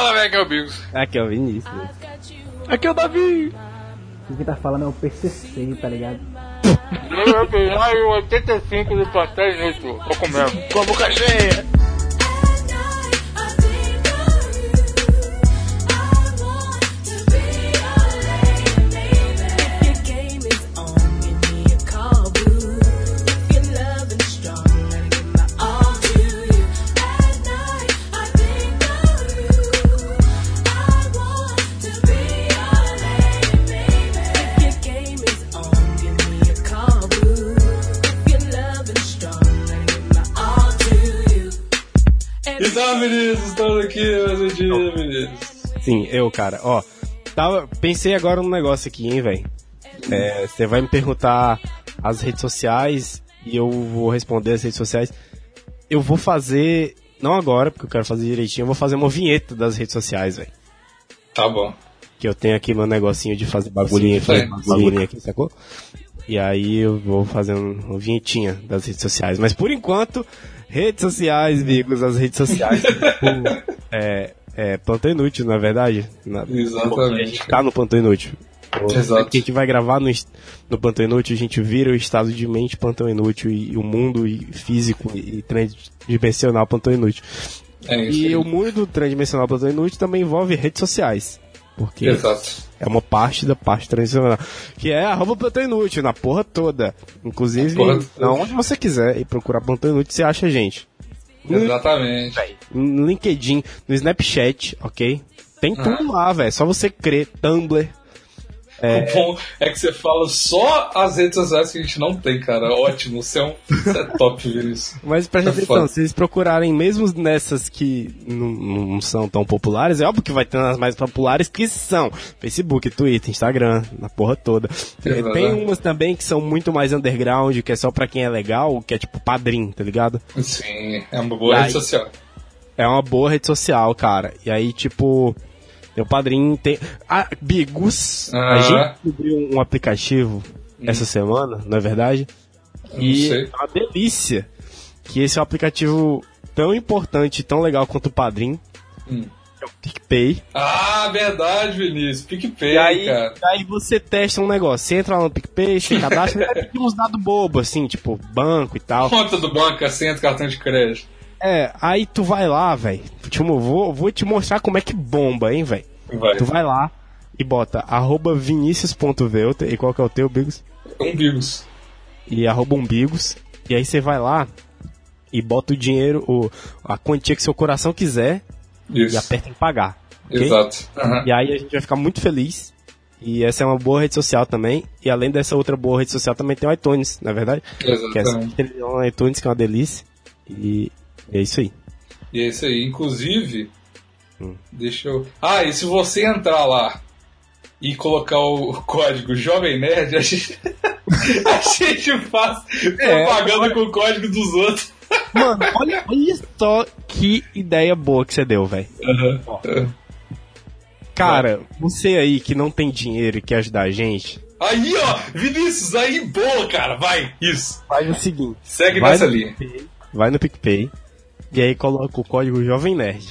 Fala, velho, que é o Bigos. Aqui é o Vinícius. Aqui é o Davi. Quem tá falando é o PCC, tá ligado? Eu vou pegar o 85 do pastel inútil. Vou comer. Com a boca cheia. Aqui dia, Vinícius. Sim, eu, cara. Ó, tava, pensei agora num negócio aqui, hein, velho. É, Você vai me perguntar as redes sociais e eu vou responder as redes sociais. Eu vou fazer, não agora, porque eu quero fazer direitinho, eu vou fazer uma vinheta das redes sociais, velho. Tá bom. Que eu tenho aqui meu negocinho de fazer bagulhinho, Sim, fazer sim. bagulhinho aqui, sacou? E aí eu vou fazer um- uma vinhetinha das redes sociais. Mas por enquanto, redes sociais, amigos, as redes sociais. tipo, é, é plantão inútil, não é verdade? Na- Exatamente. A gente tá no plantão inútil. Exato. Que a gente vai gravar no, no plantão inútil, a gente vira o estado de mente plantão inútil e, e o mundo e físico e tridimensional plantão inútil. É isso. E o mundo tridimensional plantão inútil também envolve redes sociais. Porque Exato. é uma parte da parte tradicional. Que é arroba plantão inútil, na porra toda. Inclusive, Na porra toda. onde você quiser e procurar plantão inútil, você acha a gente. Exatamente. No LinkedIn, no Snapchat, ok? Tem tudo lá, velho. Só você crer. Tumblr. O bom é que você fala só as redes sociais que a gente não tem, cara. Ótimo, você é, um, você é top, Vinícius. Mas presta É atenção, foda. se vocês procurarem mesmo nessas que não, não são tão populares, é óbvio que vai ter nas mais populares que são Facebook, Twitter, Instagram, na porra toda. É Tem umas também que são muito mais underground, que é só pra quem é legal, que é tipo padrinho, tá ligado? Sim, é uma boa Aí. rede social. É uma boa rede social, cara. E aí, tipo, meu padrinho tem. Ah, Bigos, a gente descobriu um aplicativo essa semana, não é verdade? Eu E é uma delícia que esse é um aplicativo tão importante, tão legal quanto o Padrim. Hum. É o PicPay. Ah, verdade, Vinícius. PicPay, E aí, cara. aí você testa um negócio. Você entra lá no PicPay, você cadastra, vai pedir uns dados bobos, assim, tipo banco e tal. Conta do banco, assento, cartão de crédito. É, aí tu vai lá, velho. Vou, vou te mostrar como é que bomba, hein, velho. Vai. Tu vai lá e bota arroba vinicius.velter. E qual que é o teu, Bigos? Umbigos. E arroba umbigos. E aí você vai lá e bota o dinheiro, o, a quantia que seu coração quiser Isso. e aperta em pagar. ok? Exato. Aham. E aí a gente vai ficar muito feliz. E essa é uma boa rede social também. E além dessa outra boa rede social, também tem o iTunes, na é verdade? Que é Exatamente. televisão no iTunes, que é uma delícia. E é isso aí. E é isso aí. Inclusive, Hum. deixa eu. Ah, e se você entrar lá e colocar o código Jovem Nerd, a gente, a gente faz É, propaganda com o código dos outros. Mano, olha, olha só que ideia boa que você deu, velho. Cara, você aí que não tem dinheiro e quer ajudar a gente, Aí, ó, Vinícius, aí, boa, cara, vai. Isso. faz o seguinte. Segue nessa linha. PicPay, vai no PicPay e aí coloca o código Jovem Nerd.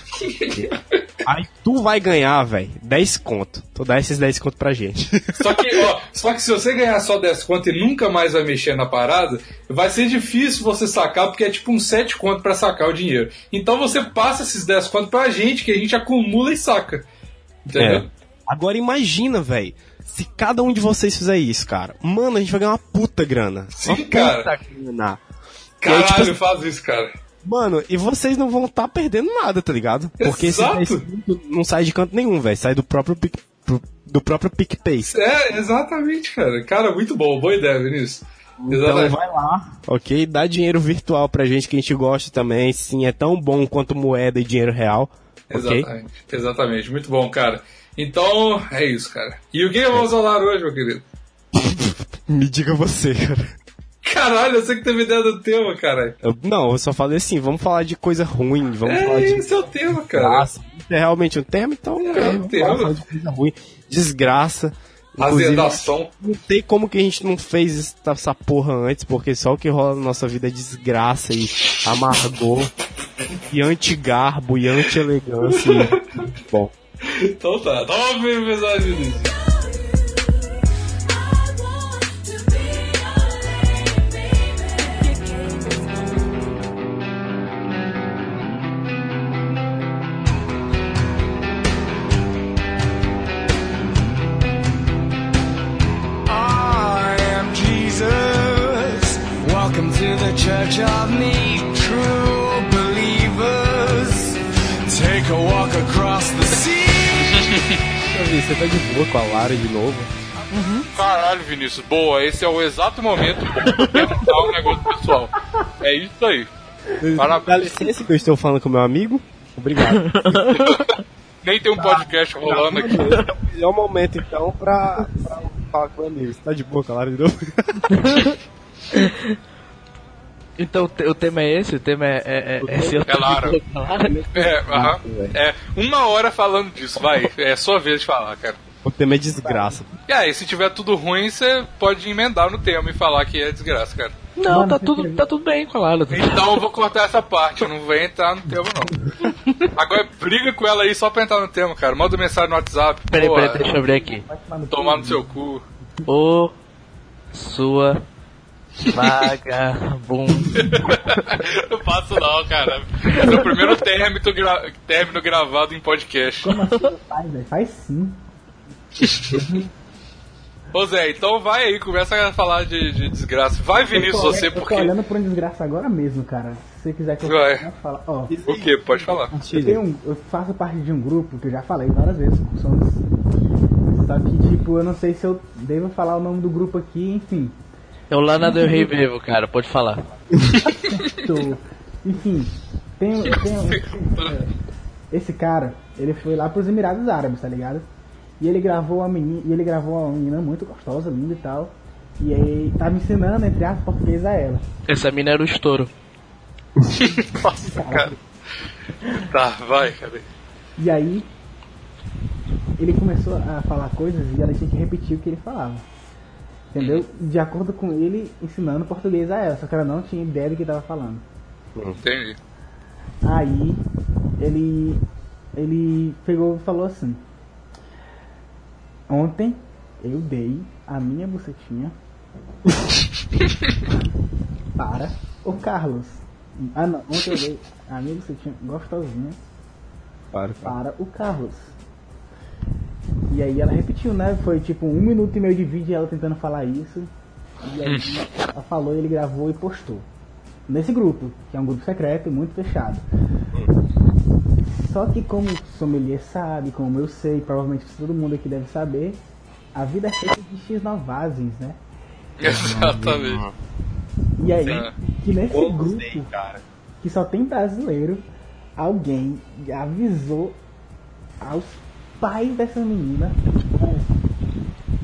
aí tu vai ganhar, velho, 10 conto. Tu dá esses 10 conto pra gente. Só que, ó, só que se você ganhar só 10 conto e nunca mais vai mexer na parada, vai ser difícil você sacar, porque é tipo um 7 conto pra sacar o dinheiro. Então você passa esses 10 conto pra gente, que a gente acumula e saca. Entendeu? É. Agora imagina, velho, se cada um de vocês fizer isso, cara. Mano, a gente vai ganhar uma puta grana. Sim, uma puta cara. grana. E aí, Caralho, tipo, faz isso, cara. Mano, e vocês não vão estar perdendo nada, tá ligado? Porque esse Exato. 10 conto não sai de canto nenhum, velho. Sai do próprio Pic, do próprio PicPay. É, exatamente, cara. Cara, muito bom. Boa ideia, Vinícius. Então Exatamente. vai lá, ok? Dá dinheiro virtual pra gente que a gente gosta também. Sim, é tão bom quanto moeda e dinheiro real. Exatamente. Exatamente. Muito bom, cara. Então, é isso, cara. E o que vamos falar hoje, meu querido? Me diga você, cara. Caralho, eu sei que teve ideia do tema, cara. Eu- não, eu só falei assim, vamos falar de coisa ruim, vamos falar É, de esse é o tema, cara. é realmente um tema, então É, ok, um vamos tema. falar de coisa ruim. Desgraça. Azedação. Não sei como que a gente não fez essa, porra antes, porque só o que rola na nossa vida é desgraça e amargor. e anti-garbo e anti-elegância. Bom. Então tá, toma o episódio. Tá boa com a Lara de novo? Caralho, Vinícius, boa, esse é o exato momento perguntar um negócio pessoal. É isso aí. Dá Parabéns. licença que eu estou falando com meu amigo? Obrigado. Nem tem um podcast rolando aqui. É o momento então pra, pra falar com meu amigo. Você tá de boa com a Lara de novo? Então o te- o tema é esse? O tema é. é, é, é É Lara. Lara? É, é, uma hora falando disso, vai. É sua vez de falar, cara. O tema é desgraça. E aí, se tiver tudo ruim, você pode emendar no tema e falar que é desgraça, cara. Não, Mano, tá tudo, tá tudo bem com a Lara. Então eu vou cortar essa parte, eu não vou entrar no tema, não. Agora briga com ela aí só pra entrar no tema, cara. Manda mensagem no WhatsApp. Peraí, peraí, deixa eu abrir aqui. Tomar no no seu cu. Ô, sua vagabunda. Não faço não, cara. Esse é o primeiro término, gra- término gravado em podcast. Como assim faz, velho? Faz sim. Ô Zé, então vai aí, começa a falar de, de desgraça. Vai, Vinícius, eu tô, você, eu tô porque. olhando por um desgraça agora mesmo, cara. Se você quiser que eu Vai. eu falo. Ó, O que? Pode falar. eu, tenho um- eu faço parte de um grupo que eu já falei várias vezes com Sons. Só que, tipo, eu não sei se eu devo falar o nome do grupo aqui, enfim. É o Lana Del Rey vivo, cara, pode falar. Enfim, tem, tem esse cara, ele foi lá pros Emirados Árabes, tá ligado? E ele gravou uma menina, e ele gravou uma menina muito gostosa, linda e tal. E aí tá me ensinando, entre aspas, português a ela. Essa mina era o estouro. Nossa, cara. Tá, vai, cara. E aí ele começou a falar coisas e ela tinha que repetir o que ele falava. Entendeu? De acordo com ele ensinando português a ela, só que ela não tinha ideia do que estava falando. Entendi. Aí ele ele pegou e falou assim: Ontem eu dei a minha bucetinha para o Carlos. Ah não, ontem eu dei a minha bucetinha gostosinha Para, para o Carlos. E aí ela repetiu, né? Foi tipo um minuto e meio de vídeo ela tentando falar isso. E aí ela falou, ele gravou e postou. Nesse grupo, que é um grupo secreto, muito fechado. Só que como o sommelier sabe, como eu sei, provavelmente todo mundo aqui deve saber, a vida é feita de X novagens, né? Exatamente. E aí, Sim. que nesse Todos grupo que só tem brasileiro, alguém avisou aos pais dessa menina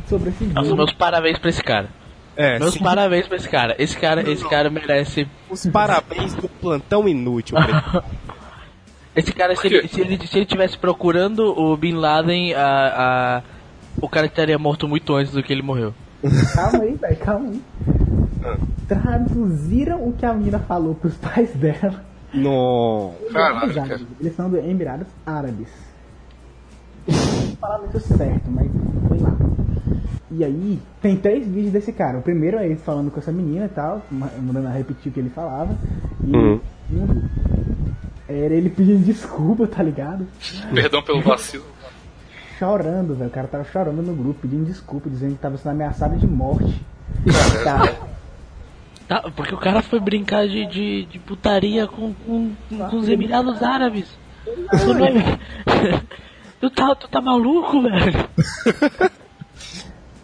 sobre esse Nossa, vídeo. meus parabéns pra esse cara. É, Meus sim, parabéns pra esse cara. Esse cara, esse cara merece. os parabéns do plantão inútil. Esse cara, se ele, se ele, se ele tivesse procurando o Bin Laden, a, a, o cara estaria morto muito antes do que ele morreu. Calma aí, velho, calma aí. Traduziram o que a menina falou pros pais dela. no... Caralho, Emirados cara. Árabes. Eles são do Emirados Árabes. Não falaram isso certo, mas sei lá. E aí, tem três vídeos desse cara. O primeiro é ele falando com essa menina e tal, ma- mandando ela repetir o que ele falava. E Uhum. Era ele pedindo desculpa, tá ligado? Perdão pelo vacilo. Chorando, velho. O cara tava chorando no grupo, pedindo desculpa, dizendo que tava sendo ameaçado de morte. Tá. Tá, porque o cara foi brincar de, de, de putaria com, com, com, com os Emirados Árabes. Tu, não é- tu, tá, tu tá maluco, velho?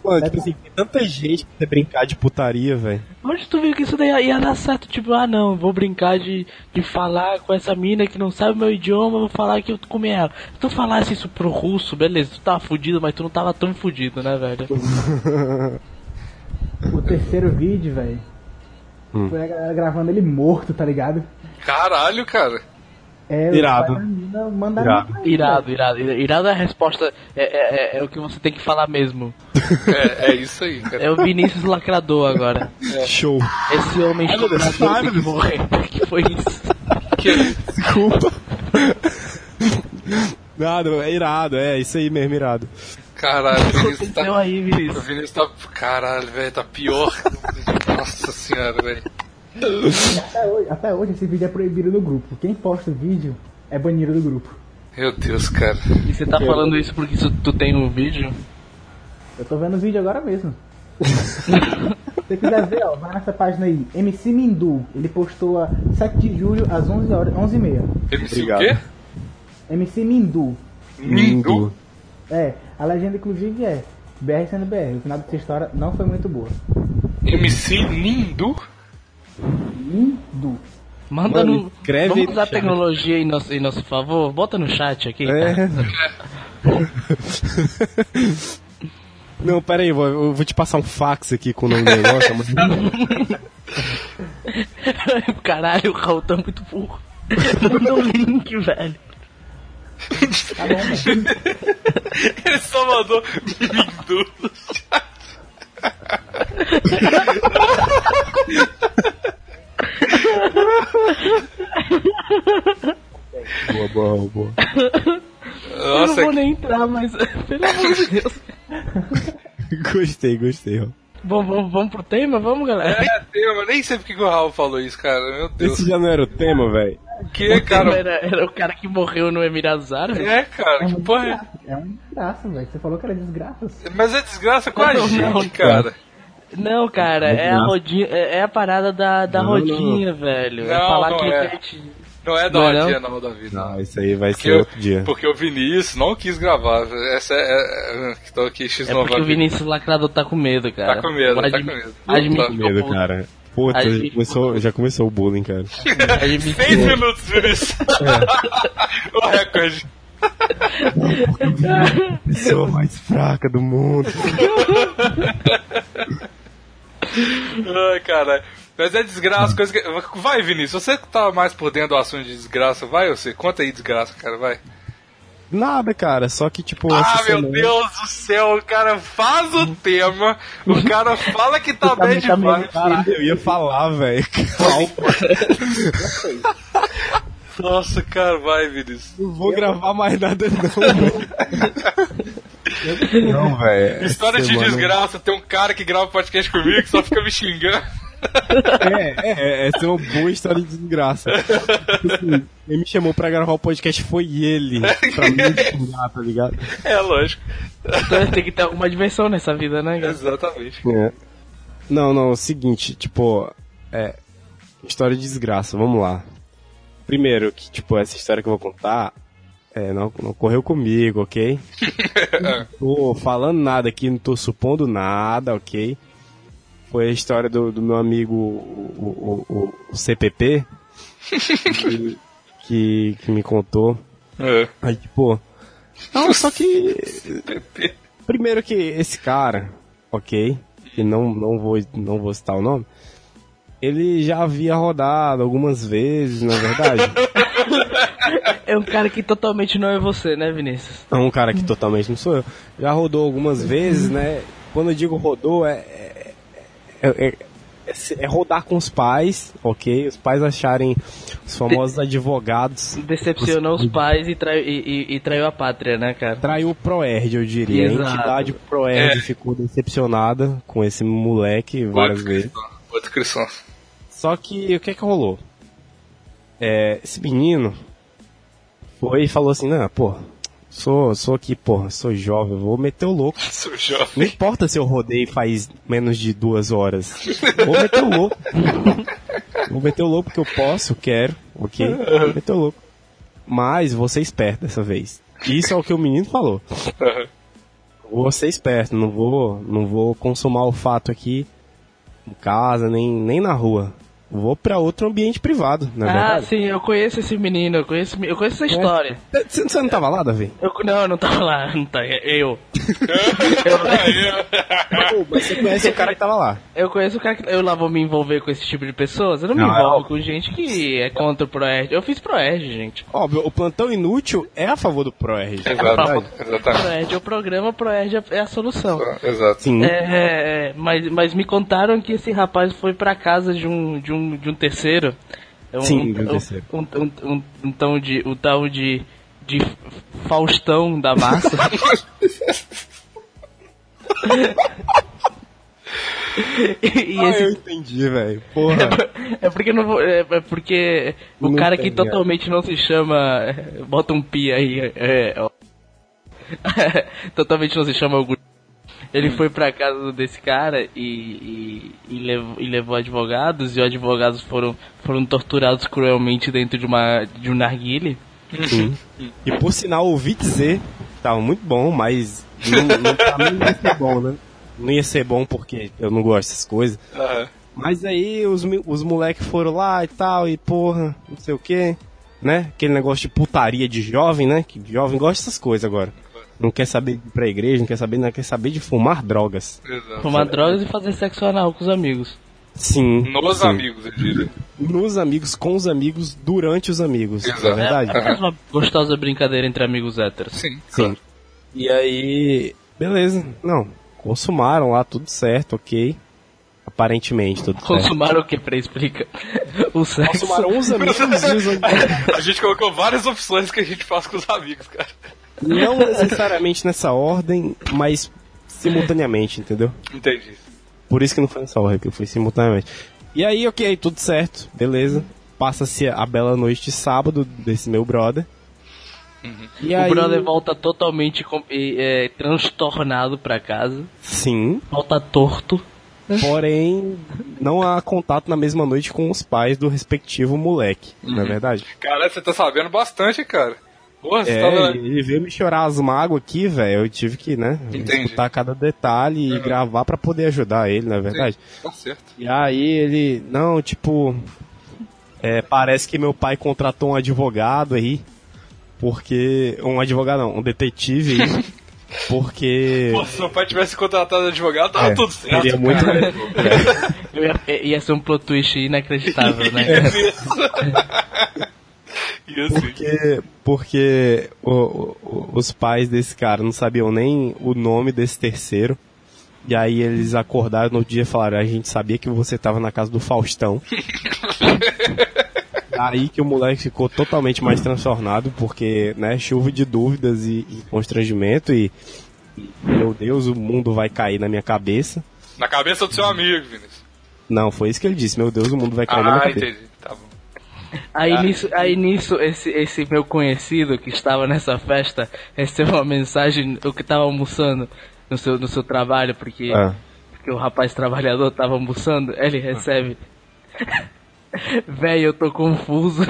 Mano, tipo assim, tem tanta gente pra você brincar de putaria, velho. Onde tu viu que isso daí ia, ia dar certo? Tipo, ah não, vou brincar de, de falar com essa mina que não sabe o meu idioma, vou falar que eu comi ela. Se tu falasse isso pro russo, beleza, tu tava fudido, mas tu não tava tão fudido, né, velho? O terceiro vídeo, velho. Foi a galera gravando ele morto, tá ligado? Caralho, cara. É, o Irado. pai da menina mandando Irado. Irado, irado. Irado é a resposta, é, é, é, é o que você tem que falar mesmo. É, é isso aí, cara. É o Vinícius Lacrador agora. Show. Esse homem estuprador meu que Deus. morre. que foi isso? Que... Desculpa. Nada, é irado, é isso aí mesmo, irado. Caralho, o Vinícius Aconteceu tá... aí, O Vinícius. Vinícius tá... Caralho, velho, tá pior. Nossa senhora, velho. Até hoje, até hoje esse vídeo é proibido no grupo. Quem posta o vídeo é banido do grupo. Meu Deus, cara. E você tá falando isso porque isso- tu tem um vídeo? Eu tô vendo o vídeo agora mesmo. Se você quiser ver, ó, vai nessa página aí. MC Mindu. Ele postou a 7 de julho às 11 horas, 11 h 30 MC o quê? MC Mindu. Mindu. É, a legenda inclusive é BR sendo BR. O final dessa história não foi muito boa. MC Nindu? Mindu. Manda Mano, no. escreve Vamos no usar a chat. tecnologia em nosso, em nosso favor? Bota no chat aqui. É. Não, pera aí, eu vou, eu vou te passar um fax aqui com o nome do negócio. mas- Caralho, o Raul tá muito burro. Manda o link, velho. Tá bom, mano. Ele só mandou Mindu. Boa, boa, boa. eu não Nossa, vou nem entrar, mas. Pelo amor de Deus. Gostei, gostei, ó. Bom, vamos, vamos pro tema? Vamos, galera? é tema. Nem sei porque que o Raul falou isso, cara. Meu Deus. Esse já não era o tema, velho? Que, cara? Era, era o cara que morreu no Emirados Árabes? É, cara, que porra é? É uma desgraça, velho. Você falou que era desgraça. Mas é desgraça com a Não, gente, não, cara. Não, cara, é a, rodinha, é é a parada da, da Não, rodinha, velho. é Não, falar não que é. a gente- Não é da Não é rodinha, não, Davi. Não, isso aí vai Porque, ser outro dia. porque o Vinícius não quis gravar. Essa é. é, é tô aqui É X9. porque o Vinícius Lacrador tá com medo, cara. Tá com medo, Vou tá com medo. admitir Tá Com medo, cara. Puta, já começou, já começou o bullying, cara. admitir- Seis minutos, Vinícius. o recorde. Pessoa mais fraca do mundo. Ai, caralho. Mas é desgraça, coisa que. Vai, Vinícius, você que tá mais por dentro do assunto de desgraça, vai você? Conta aí desgraça, cara, vai. Nada, cara, só que tipo. Ah, meu semana- Deus do céu, o cara faz o tema, o cara fala que tá Tá bem me- demais. Caralho, eu ia falar, velho. Nossa, cara, vai, Vinícius. Não vou gravar mais nada, não, velho. Não, velho. História de semana- desgraça, tem um cara que grava podcast comigo que só fica me xingando. É, é, essa é uma boa história de desgraça. Assim, Quem me chamou pra gravar o podcast foi ele. Pra me xingar, tá ligado? É, lógico. Então tem que ter alguma diversão nessa vida, né, cara? Exatamente. É. Não, não, é o seguinte, tipo, é. História de desgraça, vamos lá. Primeiro, que, tipo, essa história que eu vou contar. É, não, não ocorreu comigo, ok? Não tô falando nada aqui, não tô supondo nada, ok? Foi a história do, do meu amigo, o, o, o- CPP, que, que, que me contou. É. Aí, tipo. Não, só que. Primeiro que esse cara, ok? Que não, não, vou, não vou citar o nome. Ele já havia rodado algumas vezes, na verdade. É um cara que totalmente não é você, né, Vinícius? É um cara que totalmente não sou eu. Já rodou algumas vezes, né? Quando eu digo rodou, é. É, é, é- é rodar com os pais, ok? Os pais acharem os famosos advogados. Decepcionou os pais e, trai, e, e- e traiu a pátria, né, cara? Traiu o Proerd, eu diria. Exato. A entidade Proerd É. ficou decepcionada com esse moleque várias Outra vezes. Outra cristão. Só que o que é que rolou? É, esse menino foi e falou assim, não, pô, sou, sou aqui, porra, sou jovem, vou meter o louco. Sou Não jovem. importa se eu rodei faz menos de duas horas. Vou meter o louco. Vou meter o louco porque eu posso, quero, ok? Vou meter o louco. Mas vou ser esperto dessa vez. Isso é o que o menino falou. Vou ser esperto, não vou, não vou consumar o fato aqui em casa, nem, nem na rua. Vou pra outro ambiente privado, na Ah, verdade. sim, eu conheço esse menino, eu conheço, eu conheço essa história. Você, você não tava lá, Davi? Eu, não, eu não tava lá, não tá, eu. Pô, mas você conhece o cara que tava lá. Eu conheço o cara que. Eu lá vou me envolver com esse tipo de pessoas? Eu não me Não, envolvo é com gente que é contra o Proerd. Eu fiz Proerd, gente. Óbvio, o plantão inútil é a favor do. Exato. Exatamente. Proerd é o programa, Proerd é a solução. Exato. Sim. É, é, mas, mas me contaram que esse rapaz foi pra casa de um, de um, de um terceiro É um, Sim, um, terceiro. um, um, um, um tal de, um tal de, de Faustão da massa. e Ah, esse eu entendi, velho. Porra. É porque não vou, é, é porque o Não cara que totalmente não se chama. é, Bota um pi aí. É, totalmente não se chama Augusto. Ele foi pra casa desse cara e, e, e levou, e levou advogados, e os advogados foram, foram torturados cruelmente dentro de uma de um narguile. Sim. E por sinal, ouvi dizer, tava muito bom, mas não, não, pra mim não ia ser bom, né? Não ia ser bom porque eu não gosto dessas coisas. Aham. Mas aí os, os moleques foram lá e tal, e porra, não sei o que, né? Aquele negócio de putaria de jovem, né? Que jovem gosta dessas coisas agora. Não quer saber de ir pra igreja, não quer saber, não quer saber de fumar drogas. Exato. Fumar drogas e fazer sexo anal com os amigos. Sim. Nos sim. amigos, eu diria. Nos amigos, com os amigos, durante os amigos. Exato. É verdade? É uma gostosa brincadeira entre amigos héteros. Sim. Sim. E aí, beleza. Não, consumaram lá, tudo certo, ok. Aparentemente, tudo certo. Consumaram o que, Frei? Explica. O sexo. Consumaram os amigos e os amigos. A gente colocou várias opções que a gente faz com os amigos, cara. Não necessariamente nessa ordem, mas simultaneamente, entendeu? Entendi. Por isso que não foi nessa ordem, que foi simultaneamente. E aí, ok, tudo certo, beleza. Passa-se a bela noite de sábado desse meu brother. E O aí, brother volta totalmente com- e, é, transtornado pra casa. Sim, Volta torto. porém, não há contato na mesma noite com os pais do respectivo moleque, não é verdade? Cara, você tá sabendo bastante, cara. Porra, você É, tava... ele ele veio me chorar as mágoas aqui, velho. Eu tive que, né, Entendi. escutar cada detalhe e gravar pra poder ajudar ele, não é verdade? Tá certo. E aí ele, não, tipo, é, parece que meu pai contratou um advogado aí, porque, um advogado não, um detetive aí, porque... Pô, se seu pai tivesse contratado advogado, tava É, tudo certo. seria muito cara. Eu ia, ia ser um plot twist inacreditável, né? E assim, Porque, porque o- o- os pais desse cara não sabiam nem o nome desse terceiro. E aí eles acordaram no dia e falaram, a gente sabia que você tava na casa do Faustão. aí que o moleque ficou totalmente mais transtornado, porque, né, chuva de dúvidas e, e constrangimento e, e, meu Deus, o mundo vai cair na minha cabeça. na cabeça do seu amigo, Vinícius. Não, foi isso que ele disse, meu Deus, o mundo vai cair na minha Ah, cabeça. entendi. Aí nisso, aí nisso esse, esse meu conhecido que estava nessa festa recebeu uma mensagem, eu que tava almoçando no seu, no seu trabalho, porque, Ah. porque o rapaz trabalhador tava almoçando, ele recebe. Véi, eu tô confuso.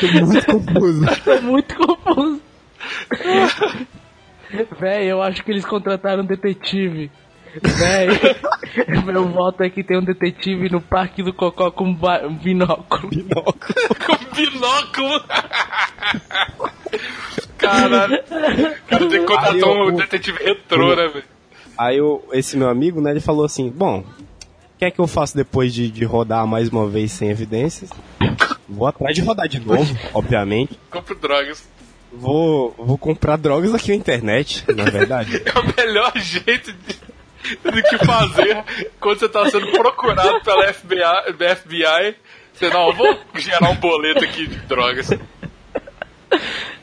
Tô muito confuso. Tô muito confuso. Véi, eu acho que eles contrataram um detetive. Véi, meu voto é que tem um detetive no Parque do Cocó com um um binóculo. Com binóculo. Caralho. Cara, tem que contratar eu- um detetive retrô, né, velho? Aí o, esse meu amigo, né, ele falou assim, bom, o que é que eu faço depois de, de rodar mais uma vez sem evidências? Vou atrás de rodar de novo, obviamente. Compre drogas. Vou, vou comprar drogas aqui na internet, na verdade. É o melhor jeito de, do que fazer quando você tá sendo procurado pela FBI, FBI. Você, não, eu vou gerar um boleto aqui de drogas.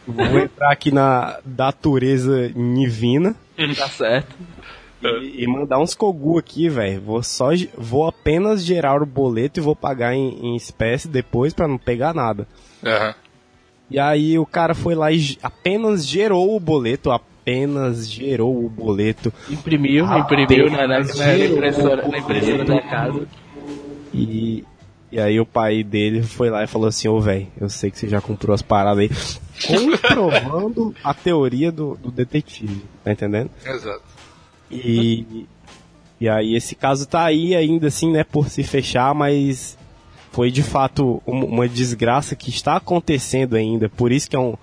Vou entrar aqui na Natureza Nivina Tá certo. e, e mandar uns cogu aqui, velho. Vou só, vou apenas gerar o boleto e vou pagar em, em espécie depois pra não pegar nada. Aham. E aí o cara foi lá e apenas gerou o boleto, apenas gerou o boleto. Imprimiu, Ah, imprimiu na, na, na impressora, na impressora da casa. E, e aí o pai dele foi lá e falou assim, ô velho, eu sei que você já comprou as paradas aí. Comprovando a teoria do, do detetive, tá entendendo? Exato. E, e aí esse caso tá aí ainda assim, né, por se fechar, mas foi de fato um- uma desgraça que está acontecendo ainda. Por isso que é um,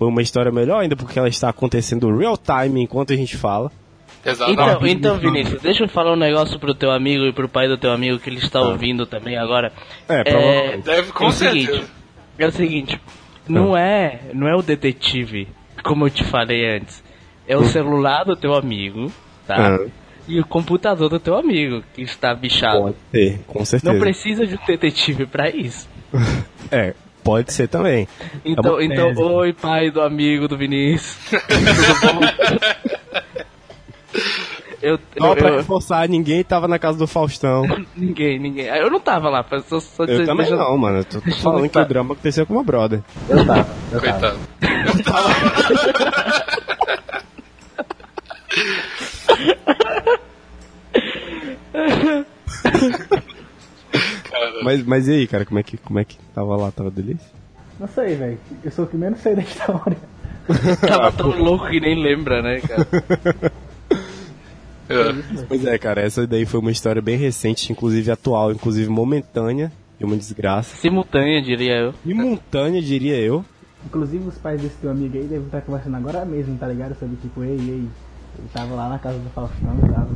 foi uma história melhor ainda, porque ela está acontecendo real time enquanto a gente fala. Exato. Então, então, Vinícius, deixa eu falar um negócio pro teu amigo e pro pai do teu amigo que ele está ouvindo também agora. É, É. Deve, com é o certeza. seguinte, é o seguinte, não é, não é o detetive, como eu te falei antes. É o celular do teu amigo, tá? Ah. e o computador do teu amigo, que está bichado. Pode ser, com certeza. Não precisa de um detetive pra isso. É, pode ser também. Então, uma então oi pai do amigo do Vinícius. Tudo bom? eu, Só eu, pra eu- reforçar, ninguém tava na casa do Faustão. ninguém, ninguém. Eu não tava lá, só, só Eu também deixa- não, mano. Eu tô eu falando que o drama aconteceu com uma brother. Eu tava, eu tava. Coitado. Cara, Mas, mas e aí, cara, como é que, como é que tava lá? Tava delícia? Não sei, velho. Eu sou o que menos sei da história. Tava tão louco que nem lembra, né, cara? é. Pois é, cara, essa daí foi uma história bem recente, inclusive atual, inclusive momentânea, de uma desgraça. Simultânea, diria eu. Montânea, diria eu. Inclusive os pais desse teu amigo aí devem estar conversando agora mesmo, tá ligado? Sobre tipo, ei, ei. Ele tava lá na casa do Faustão e tava.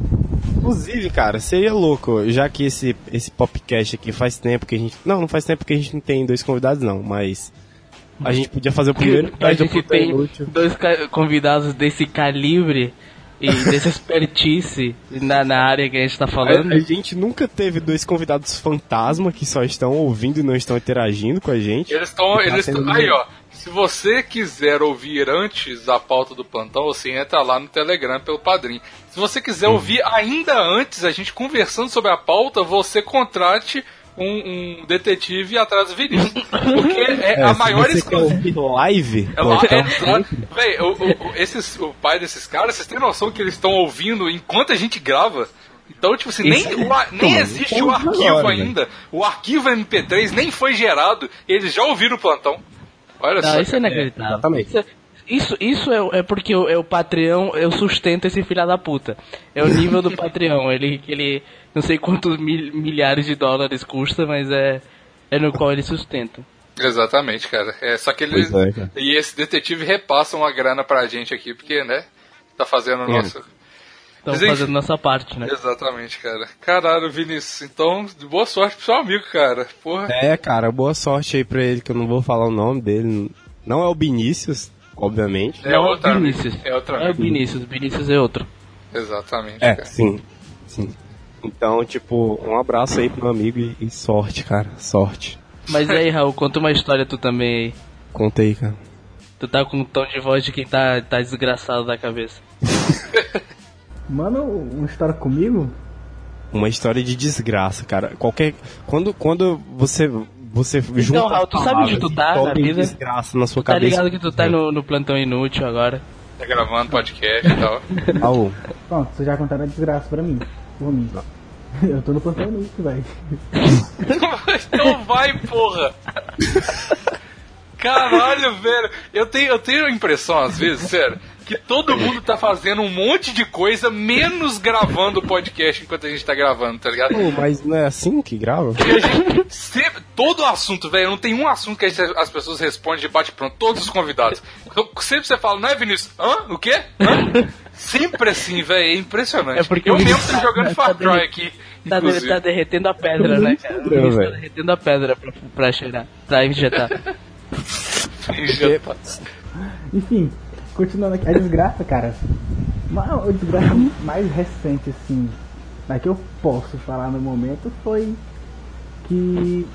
Inclusive, cara, seria louco, já que esse, esse popcast aqui faz tempo que a gente. Não, não faz tempo que a gente não tem dois convidados, não, mas. A gente podia fazer o primeiro a gente tem Inútil. dois convidados desse calibre e dessa expertise na, na área que a gente tá falando. A, a gente nunca teve dois convidados fantasma que só estão ouvindo e não estão interagindo com a gente. Eles estão. Tá Eles tão- aí, ó. Se você quiser ouvir antes da pauta do plantão, você entra lá no Telegram pelo padrinho. Se você quiser ouvir ainda antes, a gente conversando sobre a pauta, você contrate um, um detetive atrás do Vinícius. Porque é, a se maior ouvir live, É lá, é. Véi, o, esses, o pai desses caras, vocês têm noção que eles estão ouvindo enquanto a gente grava? Então, tipo assim, nem, o a- nem existe o arquivo agora, ainda. O arquivo MP3 nem foi gerado. Eles já ouviram o plantão. Olha Não, só. isso é inacreditável. exatamente. Isso, é- isso, isso é, é porque o, é o Patreon, eu sustento esse filho da puta. É o nível do Patreon. Ele, ele não sei quantos mil- milhares de dólares custa, mas é, é no qual ele sustenta. Exatamente, cara. É, só que eles. Pois é. E esse detetive repassa uma grana pra gente aqui, porque, né? Tá fazendo o nosso. Estamos fazendo nossa parte, né? Exatamente, cara. Caralho, Vinícius. Então, boa sorte pro seu amigo, cara. Porra. É, cara, boa sorte aí pra ele, que eu não vou falar o nome dele. Não é o Vinícius, obviamente. É Não, outra Vinícius. É outra É o Vinícius, Vinícius é outro. Exatamente, É, cara. sim, sim. Então, tipo, um abraço aí pro meu amigo e, e sorte, cara, sorte. Mas aí, Raul, conta uma história tu também aí. Conta aí, cara. Tu tá com um tom de voz de quem tá, tá desgraçado da cabeça. Mano, uma história comigo? Uma história de desgraça, cara. Qualquer. Quando, quando você. Você junta. Então, Raul, tu sabe onde tu tá na vida? desgraça na sua Tá cabeça. ligado que tu tá no, no plantão inútil agora? Tá gravando podcast e tal. Raul, Pronto, vocês já contaram a desgraça pra mim. Por mim. Eu tô no plantão inútil, velho. então vai, porra! Caralho, velho. Eu tenho, eu tenho a impressão, às vezes, sério, que todo mundo tá fazendo um monte de coisa, menos gravando o podcast enquanto a gente tá gravando, tá ligado? Pô, mas não é assim que grava? A gente sempre, todo assunto, velho, não tem um assunto que a gente- as pessoas respondem de bate pronto, todos os convidados. Então, sempre você fala, não é Vinícius? Hã? O quê? Hã? Sempre assim, velho, é impressionante. É porque eu mesmo tô jogando tá Far Cry derre- aqui. Tá, de- tá derretendo a pedra, né, cara? O Vinícius tá derretendo a pedra pra, pra cheirar, pra injetar. Enfim, continuando aqui. A desgraça, cara. A desgraça mais recente, assim, da que eu posso falar no momento foi que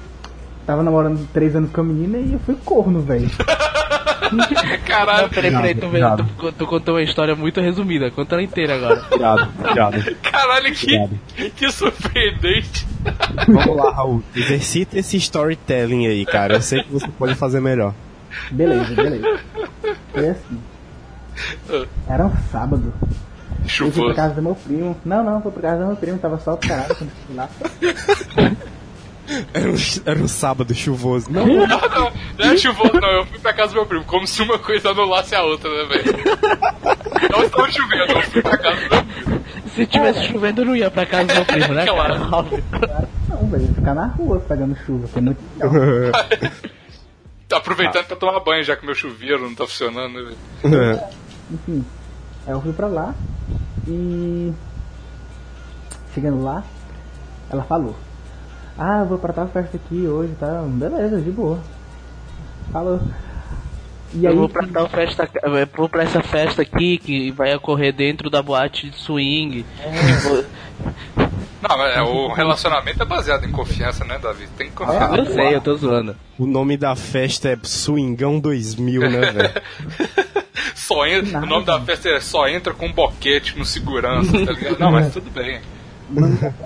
tava namorando três anos com a menina e eu fui corno, velho. Caralho, Não, peraí, peraí, tu, Obrigado. tu, tu contou uma história muito resumida, conta ela inteira agora. Irado, irado. caralho, que, Obrigado. que surpreendente. Vamos lá, Raul. Exercita esse storytelling aí, cara. Eu sei que você pode fazer melhor. Beleza, beleza. Foi assim. Era um sábado. Eu fui pra Chuvoso. casa do meu primo. Não, não, foi pra casa do meu primo, tava só o caralho quando fui lá. Era um, era um sábado chuvoso. Não, Não, não, não é chuvoso, não. Eu fui pra casa do meu primo, como se uma coisa anulasse a outra, né, velho? Não estava chovendo, eu fui pra casa do meu primo. Se tivesse chovendo, eu não ia pra casa do meu primo, né, cara? Claro. Óbvio. Não, velho, ficar na rua pegando chuva, que é muito legal. Tá aproveitando pra tomar banho, já que meu chuveiro não tá funcionando, né, velho? Enfim, aí eu fui pra lá e. Chegando lá, ela falou: Ah, eu vou pra tal festa aqui hoje, tá? Beleza, de boa. Falou. E Eu aí, vou pra tal festa, eu vou pra essa festa aqui que vai ocorrer dentro da boate de swing. Vou- Não, mas é, o relacionamento é baseado em confiança, né, Davi? Tem que confiar. Eu sei, eu tô zoando. O nome da festa é Swingão 2000, né, velho? Só entra, o nome da festa é só entra com um boquete no segurança, tá ligado? Não, mas tudo bem.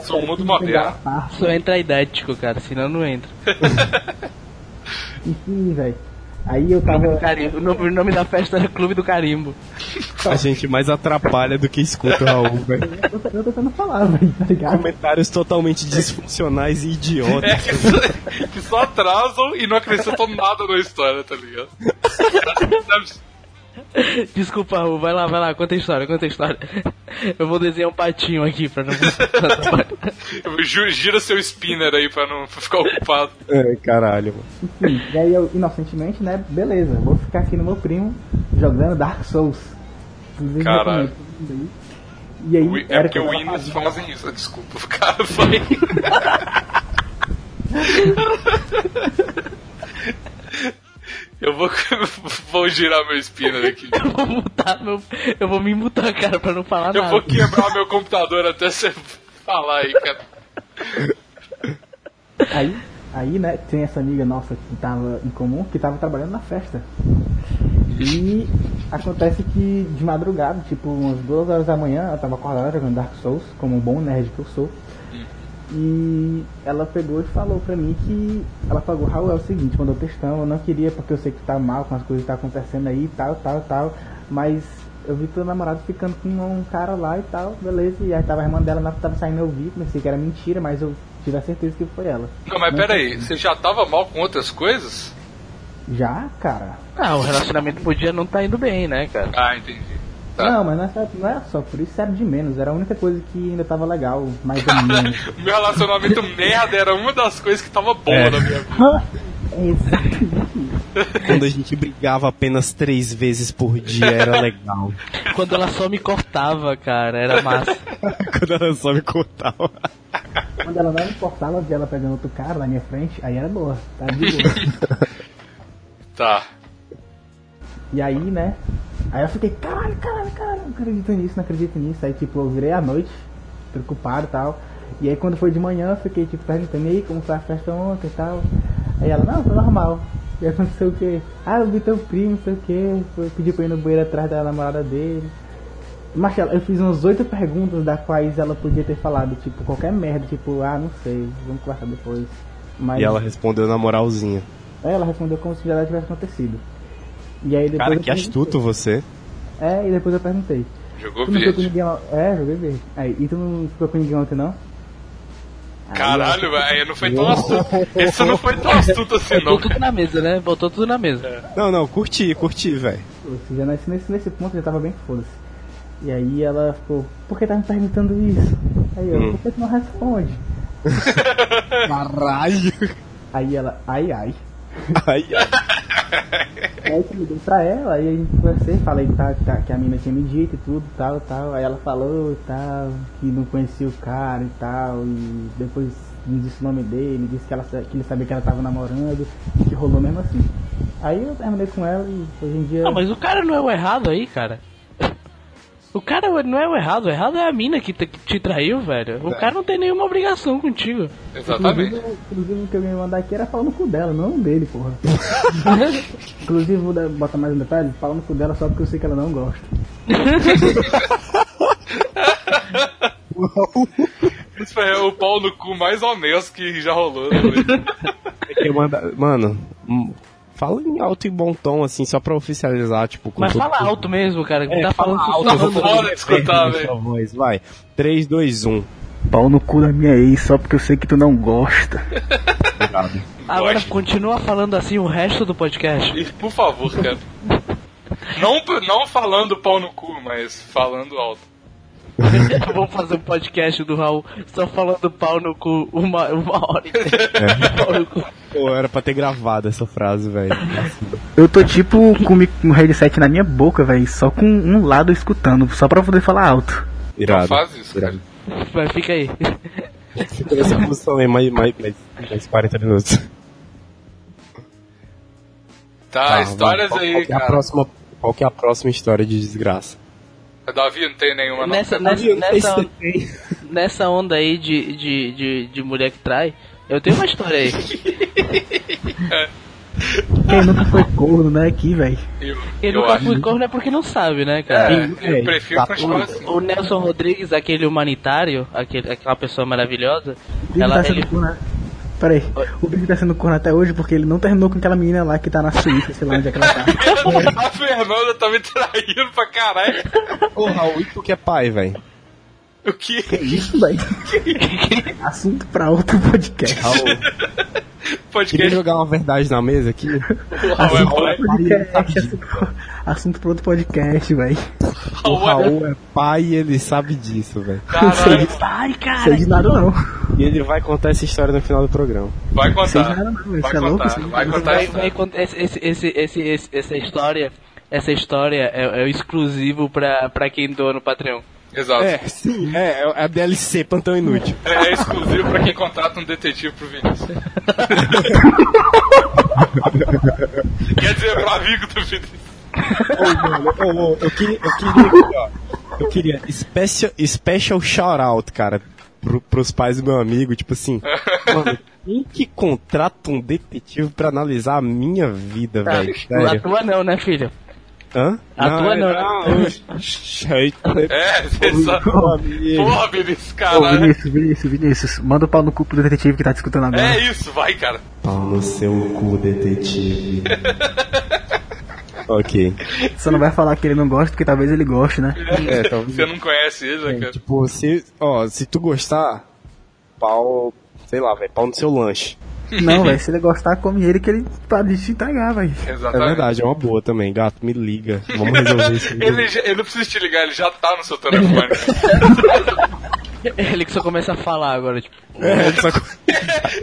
Sou um mundo moderno. Só entra idético, cara, senão não entra. enfim, velho. Aí eu tava. Carimbo. O nome, o nome da festa é Clube do Carimbo. A gente mais atrapalha do que escuta o Raul, velho. Eu tô, eu tô tentando falar, velho, tá ligado? Comentários totalmente disfuncionais e idiotas. É, que só, que só atrasam e não acrescentam nada na história, tá ligado? Desculpa, Raul, vai lá, vai lá, conta a história, conta a história. Eu vou desenhar um patinho aqui pra não. Gira seu spinner aí pra não ficar ocupado. É, caralho, mano. Enfim, e aí eu, inocentemente, né, beleza, vou ficar aqui no meu primo jogando Dark Souls. Aí. E aí, O- É porque que eu o Windows fazem isso, desculpa, o cara foi. Eu vou, vou girar meu spinner aqui. Eu vou mutar meu. Eu vou me mutar, cara, pra não falar Eu nada. vou quebrar meu computador até você falar aí, cara. Aí, aí, né, tem essa amiga nossa que tava em comum, que tava trabalhando na festa. E acontece que de madrugada, tipo umas duas horas da manhã, ela tava acordada jogando Dark Souls, como um bom nerd que eu sou. E ela pegou e falou pra mim que ela falou, Raul, é o seguinte, quando eu testando, eu não queria porque eu sei que tá mal com as coisas que tá acontecendo aí, tal, tal, tal, mas eu vi teu namorado ficando com um cara lá e tal, beleza, e aí tava a irmã dela na tava saindo eu vi, pensei que era mentira, mas eu tive a certeza que foi ela. Não, mas pera aí, você já tava mal com outras coisas? Já, cara? Ah, o relacionamento podia não tá indo bem, né, cara? Ah, entendi. Tá. Não, mas não é, só, não é só por isso, era de menos, era a única coisa que ainda tava legal, mais ou menos. O meu relacionamento merda era uma das coisas que tava boa É. na minha vida. É exatamente isso. Quando a gente brigava apenas três vezes por dia, era legal. Quando ela só me cortava, cara, era massa. Quando ela só me cortava. Quando ela não me importava ver ela pegando outro cara na minha frente, aí era boa, tá de boa. Tá. E aí, né? Aí eu fiquei, caralho, caralho, caralho, não acredito nisso, não acredito nisso. Aí, tipo, eu virei à noite, preocupado e tal. E aí, quando foi de manhã, eu fiquei, tipo, perguntando, e aí, como foi a festa ontem e tal. Aí ela, não, foi normal. E aconteceu o quê? Ah, eu vi teu primo, não sei o quê. Foi, pediu pra ir no banheiro atrás da namorada dele. Marcelo, eu fiz umas oito perguntas das quais ela podia ter falado, tipo, qualquer merda, tipo, ah, não sei, vamos conversar depois. Mas E ela respondeu na moralzinha. Aí ela respondeu como se já tivesse acontecido. E aí depois Cara, que perguntei. astuto você. É, e depois eu perguntei. Jogou Tu não ficou com verde. ninguém? É, joguei verde. Aí, e tu não ficou com ninguém ontem, não? Caralho, velho, aí não foi tão astuto. Esse não foi tão astuto assim, Botou não. tudo na mesa, né? Botou tudo na mesa. Não, não, curti, curti, velho. Já nesse, nesse, nesse ponto eu já tava bem foda-se. E aí ela ficou, por que tá me perguntando isso? Aí eu, Hum. por que tu não responde? Caralho. Aí ela, ai ai. Ai, ai. Aí eu liguei pra ela, aí a gente conversei, falei que, tá, tá- que a mina tinha me dito e tudo, tal, tal. Aí ela falou tal, que não conhecia o cara e tal, e depois me disse o nome dele, disse que, ela, que ele sabia que ela tava namorando, e que rolou mesmo assim. Aí eu terminei com ela e hoje em dia. Ah, mas o cara não é o errado aí, cara. O cara não é o errado, o errado é a mina que te, que te traiu, velho. O cara não tem nenhuma obrigação contigo. Exatamente. Inclusive, inclusive o que eu ia mandar aqui era falando com dela, não dele, porra. inclusive, vou botar mais um detalhe, falando com dela só porque eu sei que ela não gosta. Isso foi o pau no cu mais honesto que já rolou. Né? É eu manda- Mano, fala em alto e bom tom, assim, só pra oficializar, tipo, com Mas fala alto mesmo, cara. É, tá fala falando alto, vou. Bora escutar, velho. voz, vai. 3, 2, 1. Pau no cu da minha ex, só porque eu sei que tu não gosta. Agora Gosto. continua falando assim o resto do podcast. E, Por favor, cara. Não, não falando pau no cu, mas falando alto. Vamos fazer um podcast do Raul só falando pau no cu uma, uma hora. Pau no cu. Pô, era pra ter gravado essa frase, velho. Eu tô tipo com um headset na minha boca, velho, só com um lado escutando, só pra poder falar alto. Irado. Não faz isso, cara. Vai, fica aí. Fica nessa posição aí mais, mais, mais, mais 40 minutos. Tá, histórias vai. aí, qual que é a cara. próxima, qual que é a próxima história de desgraça? Davi não tem nenhuma, não. Nessa, nessa, nessa, nessa onda aí de, de, de, de mulher que trai, eu tenho uma história aí. Quem nunca foi corno, né, aqui, velho? Eu, Quem eu nunca acho. foi corno é porque não sabe, né, cara? É, eu É, prefiro tá continuar assim. O Nelson Rodrigues, aquele humanitário, aquele, aquela pessoa maravilhosa, Big ela, tá sendo ele, corno. Pera aí, o Big tá sendo corno até hoje porque ele não terminou com aquela menina lá que tá na Suíça, sei lá onde é que ela tá. A Fernanda tá me traindo pra caralho. Ô, Raul, e tu que é pai, velho? O que? Que isso, velho? Assunto pra outro podcast. Raul, queria Podcast. jogar uma verdade na mesa aqui? Raul é pai. podcast assunto, assunto pra outro podcast, velho. O Raul é Raul é pai e ele sabe disso, velho. Caralho. Ai, cara! Sei de nada não. E ele vai contar essa história no final do programa. Vai Sei de contar. nada não, Vai é louco. contar. isso Vai é- contar. Vai, contar esse, esse, esse, esse, esse- essa história. Essa história é, é o exclusivo pra, pra quem doa no Patreon. Exato. É, sim, é, é a DLC Pantão Inútil. É, é exclusivo pra quem contrata um detetive pro Vinícius. Quer dizer, pro amigo do Vinícius. Ô, mano, eu queria, eu queria, ó, eu queria special, special shout out, cara, pro, pros pais do meu amigo, tipo assim, mano, quem que contrata um detetive pra analisar a minha vida, velho? A tua não, né, filho? Hã? A tua não, não. É, você só... Porra, Vinícius, Ô, caralho. Vinícius, Vinícius, Vinícius, manda o pau no cu pro detetive que tá discutindo agora. É isso, vai, cara. Pau no seu cu, detetive. ok. Você não vai falar que ele não gosta, porque talvez ele goste, né? É, talvez. Você não conhece ele, né, cara? Tipo, se, ó, se tu gostar, pau, sei lá, velho, pau no seu lanche. Não, velho, se ele gostar, come ele que ele pode te entregar, velho. É verdade, é uma boa também. Gato, me liga. Vamos resolver isso. Ele, já- ele não precisa te ligar, ele já tá no seu telefone. Ele que só começa a falar agora, tipo. É, só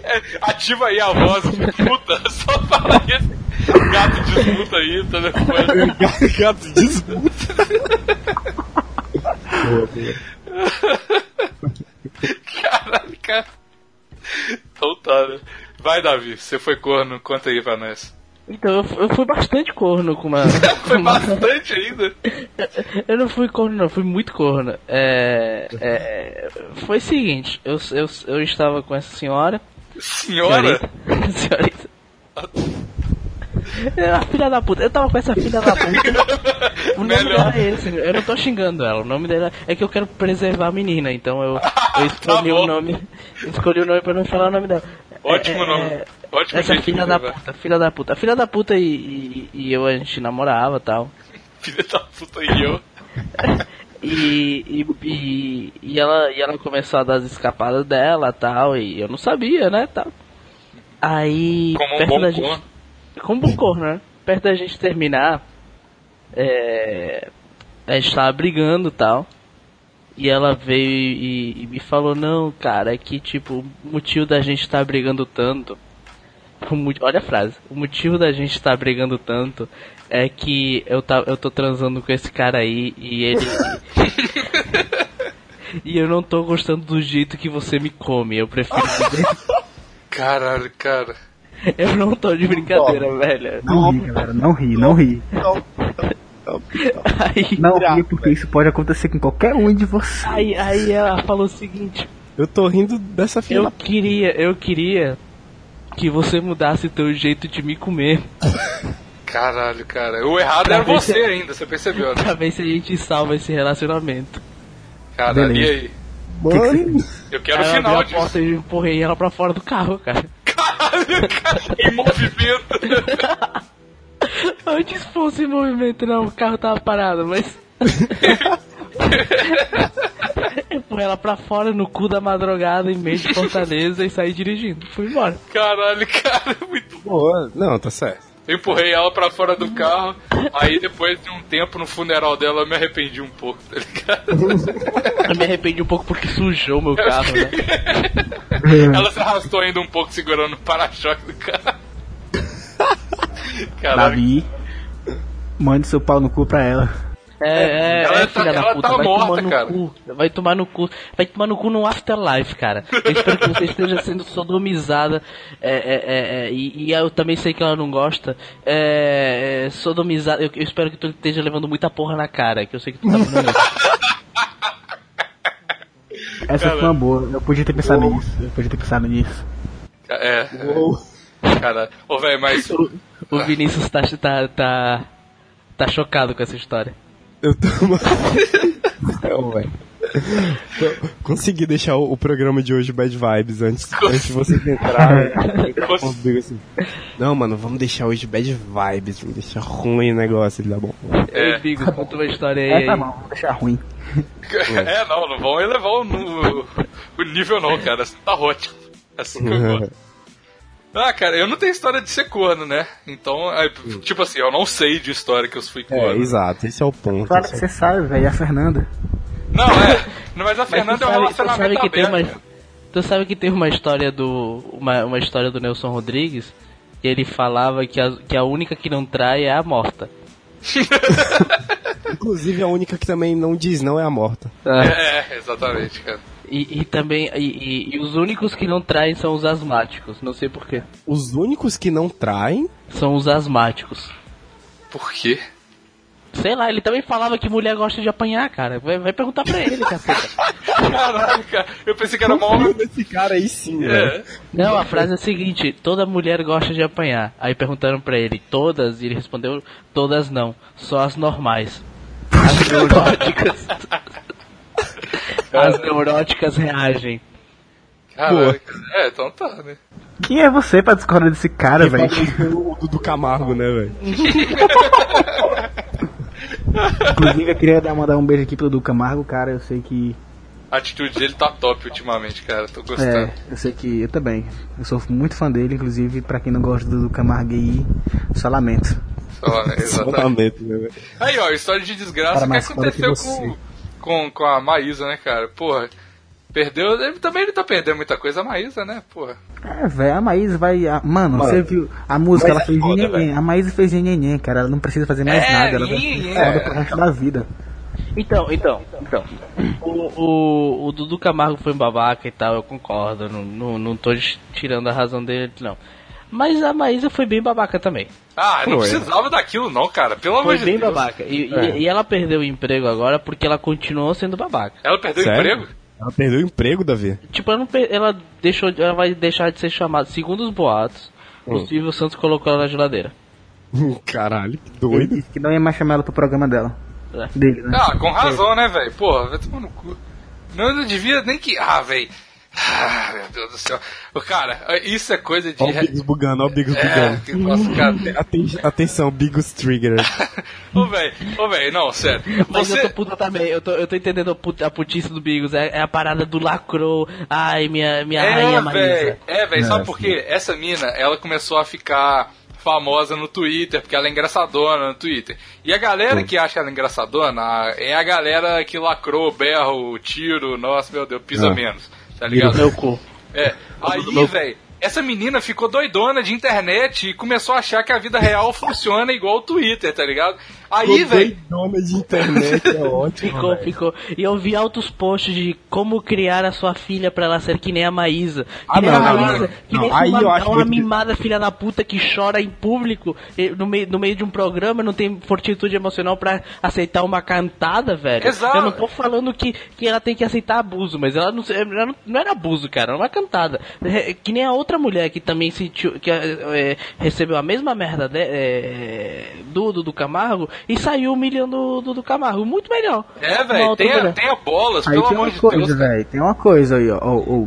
É, ativa aí a voz, puta, só fala isso. Gato desmuta aí, o telefone. Gato desmuta. boa, boa. Caralho, cara. Então tá, né? Vai, Davi, você foi corno, conta aí pra nós. Então, eu, eu fui bastante corno com uma. Foi uma- bastante ainda. Eu não fui corno, não, fui muito corno. É, é, foi o seguinte, eu, eu, eu estava com essa senhora. Senhora? Senhorita. É a filha da puta. Eu tava com essa filha da puta. O nome Melhor. dela é esse. Eu não tô xingando ela. O nome dela é que eu quero preservar a menina. Então eu, eu escolhi Tá o nome. Escolhi o nome pra não falar o nome dela. Ótimo nome. é, Ótimo Essa filha da puta, filha da puta. A filha da puta e, e, e eu a gente namorava e tal. Filha da puta e eu. E, e, e, e ela, e ela começou a dar as escapadas dela tal, e eu não sabia, né, tal. Aí, Como um perto bom da gente, corno. como um bom corno, né? Perto da gente terminar, é, a gente tava brigando tal. E ela veio e, e me falou, não, cara, é que tipo, o motivo da gente estar brigando tanto. olha a frase. O motivo da gente estar brigando tanto é que eu, tá, eu tô transando com esse cara aí e ele. e eu não tô gostando do jeito que você me come. Eu prefiro. Caralho, cara. eu não tô de brincadeira, velho. Não ri, galera, não ri, não ri. Aí, Não ri, porque isso pode acontecer com qualquer um de vocês. aí, aí ela falou o seguinte. Eu tô rindo dessa filha. Eu queria, eu queria que você mudasse teu jeito de me comer. Caralho, cara. O errado era você ainda, você percebeu, né? Pra ver se a gente salva esse relacionamento. Caralho, e aí? Mano, Eu quero o Aí eu abri final porta disso. e empurrei ela pra fora do carro, cara. Caralho, cara, em movimento. Antes fosse em movimento, não, o carro tava parado, mas. Empurrei ela pra fora no cu da madrugada em meio de Fortaleza e saí dirigindo. Fui embora. Caralho, cara, muito bom. boa. Não, tá certo. Eu empurrei ela pra fora do carro, aí depois de um tempo no funeral dela eu me arrependi um pouco, tá ligado? Eu me arrependi um pouco porque sujou meu carro, né? Ela se arrastou ainda um pouco segurando o para-choque do carro. Caralho. Davi, mande seu pau no cu pra ela. É, é, Ela é, tá- filha da ela puta, tá vai morta, tomar no cara. cu. Vai tomar no cu. Vai tomar no cu no afterlife, cara. Eu espero que você esteja sendo sodomizada. É, é, é, é, e, e eu também sei que ela não gosta. É, é, sodomizada. Eu, eu espero que tu esteja levando muita porra na cara, que eu sei que tu tá fazendo isso. Essa foi uma boa. Eu podia ter pensado nisso. Eu podia ter pensado nisso. É. Cara, ô, velho, mas. O, o Vinícius tá, tá, tá, tá chocado com essa história. Eu tô. Não, velho. Consegui deixar o, o programa de hoje bad vibes antes, antes de vocês entrarem. assim. Não, mano, vamos deixar hoje bad vibes, vamos deixar ruim o negócio, ele dá bom. É. Ei, Bigo, conta uma história aí. É, tá bom, vou deixar ruim. É, não, não vão elevar o, o, o nível, não, cara. Assim tá ótimo. Assim que eu gosto. Ah, cara, eu não tenho história de ser corno, né? Então, é, tipo assim, eu não sei de história que eu fui É, corno. exato, esse é o ponto. Claro que é você sabe, velho. A Fernanda. Não, é. Mas a Mas Fernanda tu é um tu sabe relacionamento que tem aberto. uma, tu sabe que tem uma história do uma, uma história do Nelson Rodrigues que ele falava que a, que a única que não trai é a morta. Inclusive, a única que também não diz não é a morta. É, exatamente, cara. E, e também e, e- e os únicos que não traem são os asmáticos. Não sei porquê. Os únicos que não traem. São os asmáticos. Por quê? Sei lá, ele também falava que mulher gosta de apanhar, cara. Vai, vai perguntar pra ele, caceta. Caralho, cara. Eu pensei que era mal. Esse cara aí sim, velho. É. Não, a frase é a seguinte: toda mulher gosta de apanhar. Aí perguntaram pra ele, todas? E ele respondeu, todas não, só as normais. As neuróticas. As neuróticas reagem. Caralho. É, então tá, né? Quem é você pra discordar desse cara, velho? O Dudu Camargo, né, velho? Inclusive, eu queria dar, mandar um beijo aqui pro Dudu Camargo, cara. Eu sei que. A atitude dele tá top ultimamente, cara. Tô gostando. É, eu sei que. Eu também. Eu sou muito fã dele, inclusive, pra quem não gosta do Dudu Camargo aí, só lamento. Só, né? Exatamente. Totalmente, né, velho? Aí, ó, história de desgraça Cara, que que aconteceu você. com, com, com a Maísa, né, cara? Porra. Perdeu. Ele, também ele tá perdendo muita coisa, a Maísa, né? Porra. É, velho, a Maísa vai. a- mano, Mano, você viu a música, ela é fez foda, velho. A Maísa fez nhenhenhen, cara. Ela não precisa fazer mais É, nada. Ela vai ser foda é. pro resto da vida. Então, então, então. O, o, o Dudu Camargo foi um babaca e tal, eu concordo. Não, não, não tô tirando a razão dele, não. Mas a Maísa foi bem babaca também. Ah, não Foi. precisava daquilo, não, cara. Pelo amor Foi de bem Deus. babaca. E, É. e ela perdeu o emprego agora porque ela continuou sendo babaca. Ela perdeu o Sério? emprego? Ela perdeu o emprego, Davi. Tipo, ela, não per- ela deixou, de- ela vai deixar de ser chamada. Segundo os boatos, o Hum. Silvio Santos colocou ela na geladeira. Caralho, que Ele doido. disse que não ia mais chamar ela pro programa dela. É. Dele, né? Ah, com razão, né, velho? Porra, vai tomar no cu. Não, eu não devia nem que. Ah, velho. Ah, meu Deus do céu. Cara, isso é coisa de. Olha o Bigos bugando, olha o Bigos É, bugando. nossa, cara. Atenção, Bigos Trigger. Ô, velho, ô, velho, não, sério. Mas eu tô puta também, eu tô, eu tô entendendo a, put, a putice do Bigos. É, é a parada do lacrou. Ai, minha, minha rainha É, Maísa. velho. É, velho, sabe É, por quê? Essa mina, ela começou a ficar famosa no Twitter, porque ela é engraçadona no Twitter. E a galera que acha ela engraçadona é a galera que lacrou, berro, tiro, nossa, meu Deus, pisa Ah. menos. Tá ligado? Meu cu. É, aí, velho, essa menina ficou doidona de internet e começou a achar que a vida real funciona igual o Twitter, tá ligado? Aí, velho, Dona de internet é ótimo. Ficou, velho. ficou. E eu vi altos posts de como criar a sua filha pra ela ser que nem a Maísa. Que Ah, nem não, a Maísa. não. Que Não, nem aí uma, eu acho uma muito- mimada filha da puta que chora em público no meio, no meio de um programa, não tem fortitude emocional pra aceitar uma cantada, velho. Exato. Eu não tô falando que, que ela tem que aceitar abuso, mas ela não, ela não, não era abuso, cara, era uma cantada. É, Que nem a outra mulher que também sentiu, que eh, recebeu a mesma merda de- eh, do Dudu Camargo e saiu humilhando o Dudu Camargo. Muito melhor. é, velho, outra tenha, mulher. tenha bolas, Aí pelo tem amor uma de coisa, Deus. velho. Tem uma coisa aí, ó. ó, ó.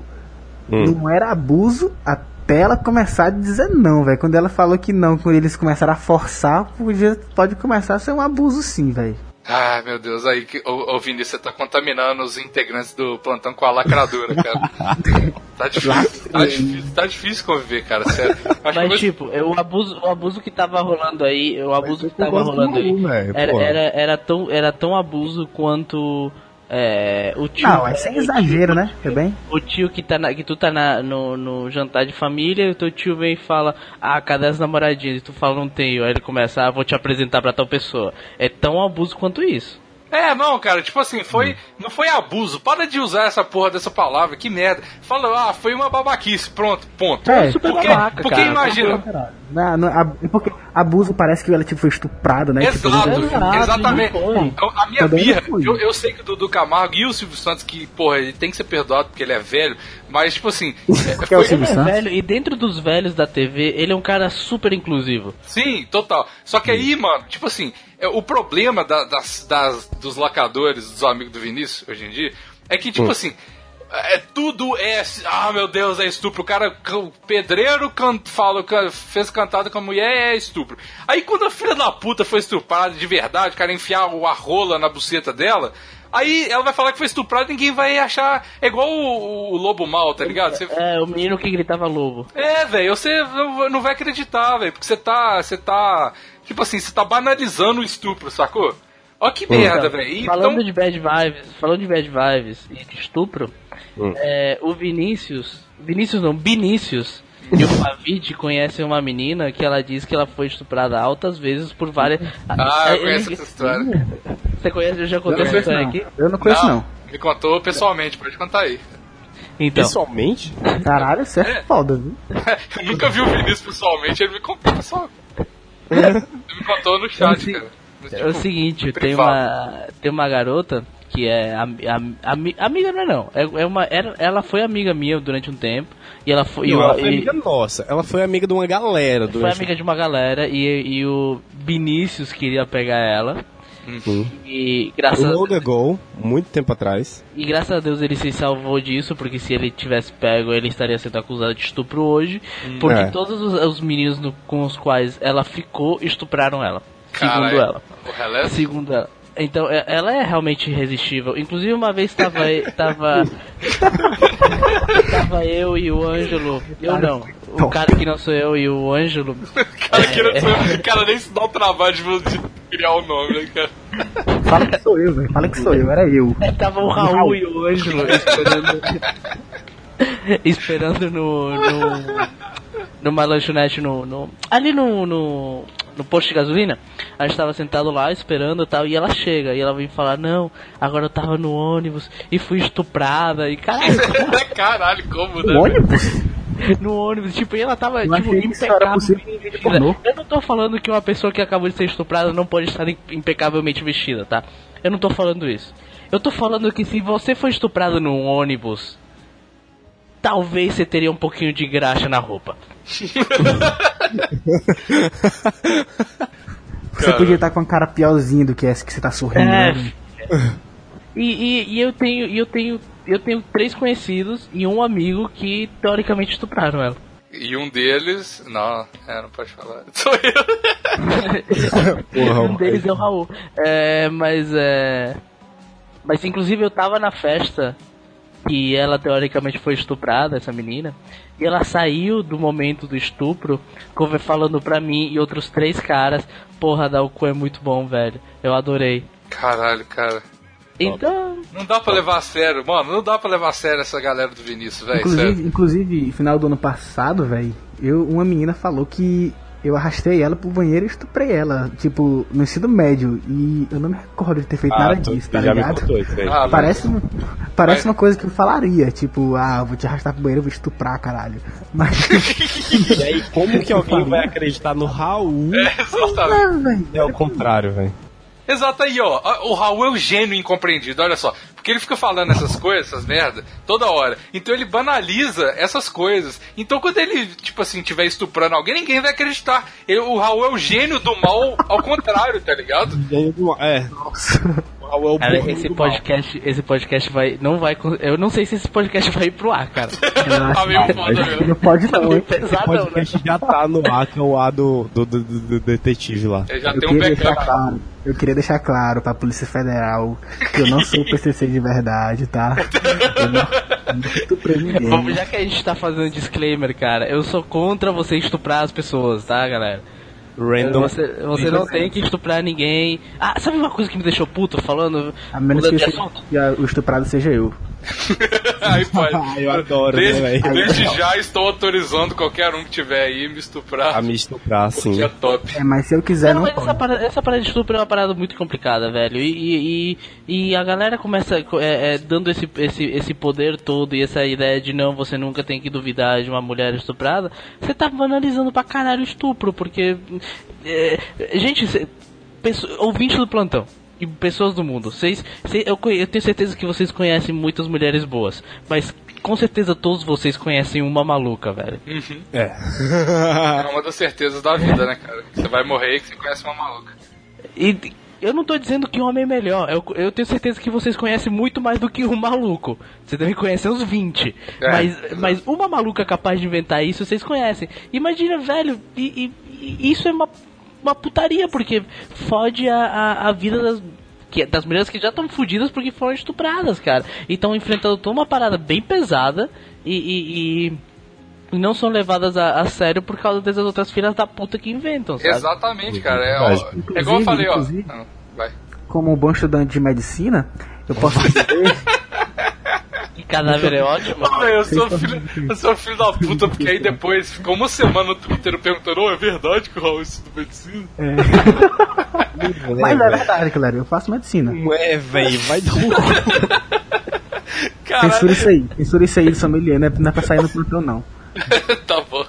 Hum. Não era abuso até ela começar a dizer não, velho. Quando ela falou que não, quando eles começaram a forçar, podia, pode começar a ser um abuso sim, velho. Ah, meu Deus, aí, ô Vini, você tá contaminando os integrantes do plantão com a lacradora, cara. tá, difícil, tá, difícil, tá difícil conviver, cara, sério. Acho Mas tipo, o abuso, o abuso que tava rolando aí, o abuso que tava rolando aí, velho, era, era, era, tão, era tão abuso quanto é, o tio. Não, é sem exagero, né? Tá bem? O tio que, tá na, que tu tá na, no, no jantar de família e o teu tio vem e fala, ah, cadê as namoradinhas? E tu fala, não tenho. Aí ele começa, ah, vou te apresentar pra tal pessoa. É tão abuso quanto isso. É, não, cara, tipo assim, foi. Não foi abuso. Para de usar essa porra dessa palavra, que merda. Fala, ah, foi uma babaquice, pronto, ponto. É, super porque, babaca, porque cara. imagina. Não, não, ab- é porque abuso parece que ela tipo, foi estuprada, né? Tipo, Exato, Exato, exatamente. A minha Também birra, eu, eu sei que o Dudu Camargo e o Silvio Santos, que, porra, ele tem que ser perdoado porque ele é velho, mas, tipo assim. Porque é o foi- Silvio Ele é Santos? velho, e dentro dos velhos da TV, ele é um cara super inclusivo. Sim, total. Só que aí, mano, tipo assim, é, o problema da- das, das- dos lacadores, dos amigos do Vinícius, hoje em dia, é que, tipo assim, é, tudo é. Ah, meu Deus, é estupro. O cara, o pedreiro can, fala, can- fez cantada com a mulher, é estupro. Aí quando a filha da puta foi estuprada de verdade, o cara enfiar o- a rola na buceta dela. Aí ela vai falar que foi estuprada e ninguém vai achar. É igual o, o lobo mal, tá ligado? Você- É, o menino que gritava lobo. é, velho, você não não vai acreditar, velho, porque você tá, você tá, tipo assim, você tá banalizando o estupro, sacou? Ó que merda, velho. Falando Então, de bad vibes, falando de bad vibes e de estupro, é, o Vinícius, Vinícius não, Vinícius e o Favid conhecem uma menina que ela diz que ela foi estuprada altas vezes por várias. ah, É, eu conheço ele- essa história. Você conhece? Eu já Eu contei não essa história não. aqui. Eu não conheço, não. Me contou pessoalmente, pode contar aí. Então, Pessoalmente? Caralho, isso é foda, viu? eu nunca vi o Vinícius pessoalmente, ele me contou pessoalmente. Ele me contou no chat, cara. é o seguinte, tem privado. uma, tem uma garota que é ami- ami- ami- amiga não é não, é, é uma, era- ela foi amiga minha durante um tempo e ela foi, e Não, eu- ela foi e- amiga nossa. Ela foi amiga de uma galera. foi amiga de uma galera e, e o Vinícius queria pegar ela. Uhum. E graças, Long ago, muito tempo atrás. e graças a Deus ele se salvou disso, porque se ele tivesse pego, ele estaria sendo acusado de estupro hoje. Porque É. todos os, os meninos no- com os quais ela ficou estupraram ela. Caralho. Segundo ela. O? Segundo ela. Então, é- ela é realmente irresistível. Inclusive, uma vez tava. tava, tava eu e o Ângelo. Eu não. O cara que não sou eu e o Ângelo. Cara, que não sou- o cara nem se dá o trabalho de de criar o nome, né, cara? Fala que sou eu, velho. Fala que sou eu, era eu. Tava o Raul e o Ângelo esperando. esperando no. no numa lanchonete no. no ali no, no. No posto de gasolina. A gente tava sentado lá esperando e tal. E ela chega e ela vem falar: Não, agora eu tava no ônibus e fui estuprada. E caralho, Caralho, como, né? O ônibus? no ônibus, tipo, e ela tava, Eu tipo, impecável. possível. Eu não tô falando que uma pessoa que acabou de ser estuprada não pode estar im- impecavelmente vestida, tá? Eu não tô falando isso. Eu tô falando que se você foi estuprado num ônibus, talvez você teria um pouquinho de graxa na roupa. Você podia estar com a cara piorzinha do que essa que você tá sorrindo. É. né? E, e, e eu tenho, e eu tenho, eu tenho três conhecidos e um amigo que teoricamente estupraram ela. E um deles. Não, é, não pode falar. Sou eu. Porra, um deles é o Raul. É, mas é. Mas inclusive eu tava na festa que ela teoricamente foi estuprada, essa menina, e ela saiu do momento do estupro conver- falando pra mim e outros três caras, porra, da cu é muito bom, velho. Eu adorei. Caralho, cara. Então, Não dá pra levar a sério, mano. Não dá pra levar a sério essa galera do Vinícius, velho. Inclusive, inclusive, final do ano passado, velho, eu uma menina falou que eu arrastei ela pro banheiro e estuprei ela, tipo, no ensino médio. E eu não me recordo de ter feito nada Ah, tu, disso, tá já me ligado? contou isso. Ah, Parece, um- parece Mas- uma coisa que eu falaria, tipo, ah, eu vou te arrastar pro banheiro, eu vou estuprar, caralho. Mas, E aí, como que alguém vai acreditar no Raul? Exatamente. ah, velho, É o contrário, velho. Exato aí, ó. O Raul é o gênio incompreendido, olha só. Porque ele fica falando essas coisas, essas merda, toda hora. Então ele banaliza essas coisas. Então quando ele, tipo assim, estiver estuprando alguém, ninguém vai acreditar. Ele- o Raul é o gênio do mal ao contrário, tá ligado? É. O Raul é o cara, esse podcast, esse podcast vai, não vai, eu não sei se esse podcast vai ir pro ar, cara. eu Tá meio foda não pode não, hein? O Pesadão, né? podcast já tá no ar, que é o ar do, do, do, do- do detetive lá. Ele já Eu tem um queria, deixar backup. claro, eu queria deixar claro pra Polícia Federal que eu não sou PCC de verdade, tá? Eu não, eu não ninguém. Vamos, já que a gente tá fazendo disclaimer, cara, eu sou contra você estuprar as pessoas, tá, galera? Random. Você, você não tem que estuprar ninguém. Ah, sabe uma coisa que me deixou puto falando? A menos que, a- o estuprado seja eu. aí pode. Ah, eu adoro, desde, né, desde já estou autorizando qualquer um que tiver aí me estuprar. A me estuprar, sim. É top. É, mas se eu quiser, Não, não, mas essa parada, essa parada de estupro é uma parada muito complicada, velho. E, e, e, e a galera começa é, é, dando esse, esse, esse poder todo e essa ideia de não, você nunca tem que duvidar de uma mulher estuprada. Você tá banalizando pra caralho o estupro, porque. é, gente, cê, pessoa, ouvinte do plantão. E pessoas do mundo, vocês, cê- eu, eu tenho certeza que vocês conhecem muitas mulheres boas, mas com certeza todos vocês conhecem uma maluca, velho. É. É uma das certezas da vida, né, cara? Você vai morrer e que você conhece uma maluca. E eu não tô dizendo que homem é melhor. Eu, eu tenho certeza que vocês conhecem muito mais do que um maluco. Você deve conhecer uns 20. É, mas, mas uma maluca capaz de inventar isso, vocês conhecem. Imagina, velho, e, e- e isso é uma, uma putaria, porque fode a, a, a vida das. Que- das mulheres que já estão fodidas porque foram estupradas, cara. E estão enfrentando toda uma parada bem pesada e- e- e não são levadas a, a sério por causa dessas outras filhas da puta que inventam, sabe? Exatamente, cara. É, ó, é igual eu falei, ó. Vai. Como um bom estudante de medicina, eu posso dizer. E cadáver é ótimo. Velho, eu sou filho, eu sou filho da puta, porque aí depois ficou uma semana no Twitter perguntando, ô, é verdade que o Raul estuda medicina? Mas é verdade, galera, eu faço medicina. É, velho, vai dar um... Caralho, Censura isso aí, censura isso aí de sommelier, não é, não é pra sair no plantão, não. tá bom.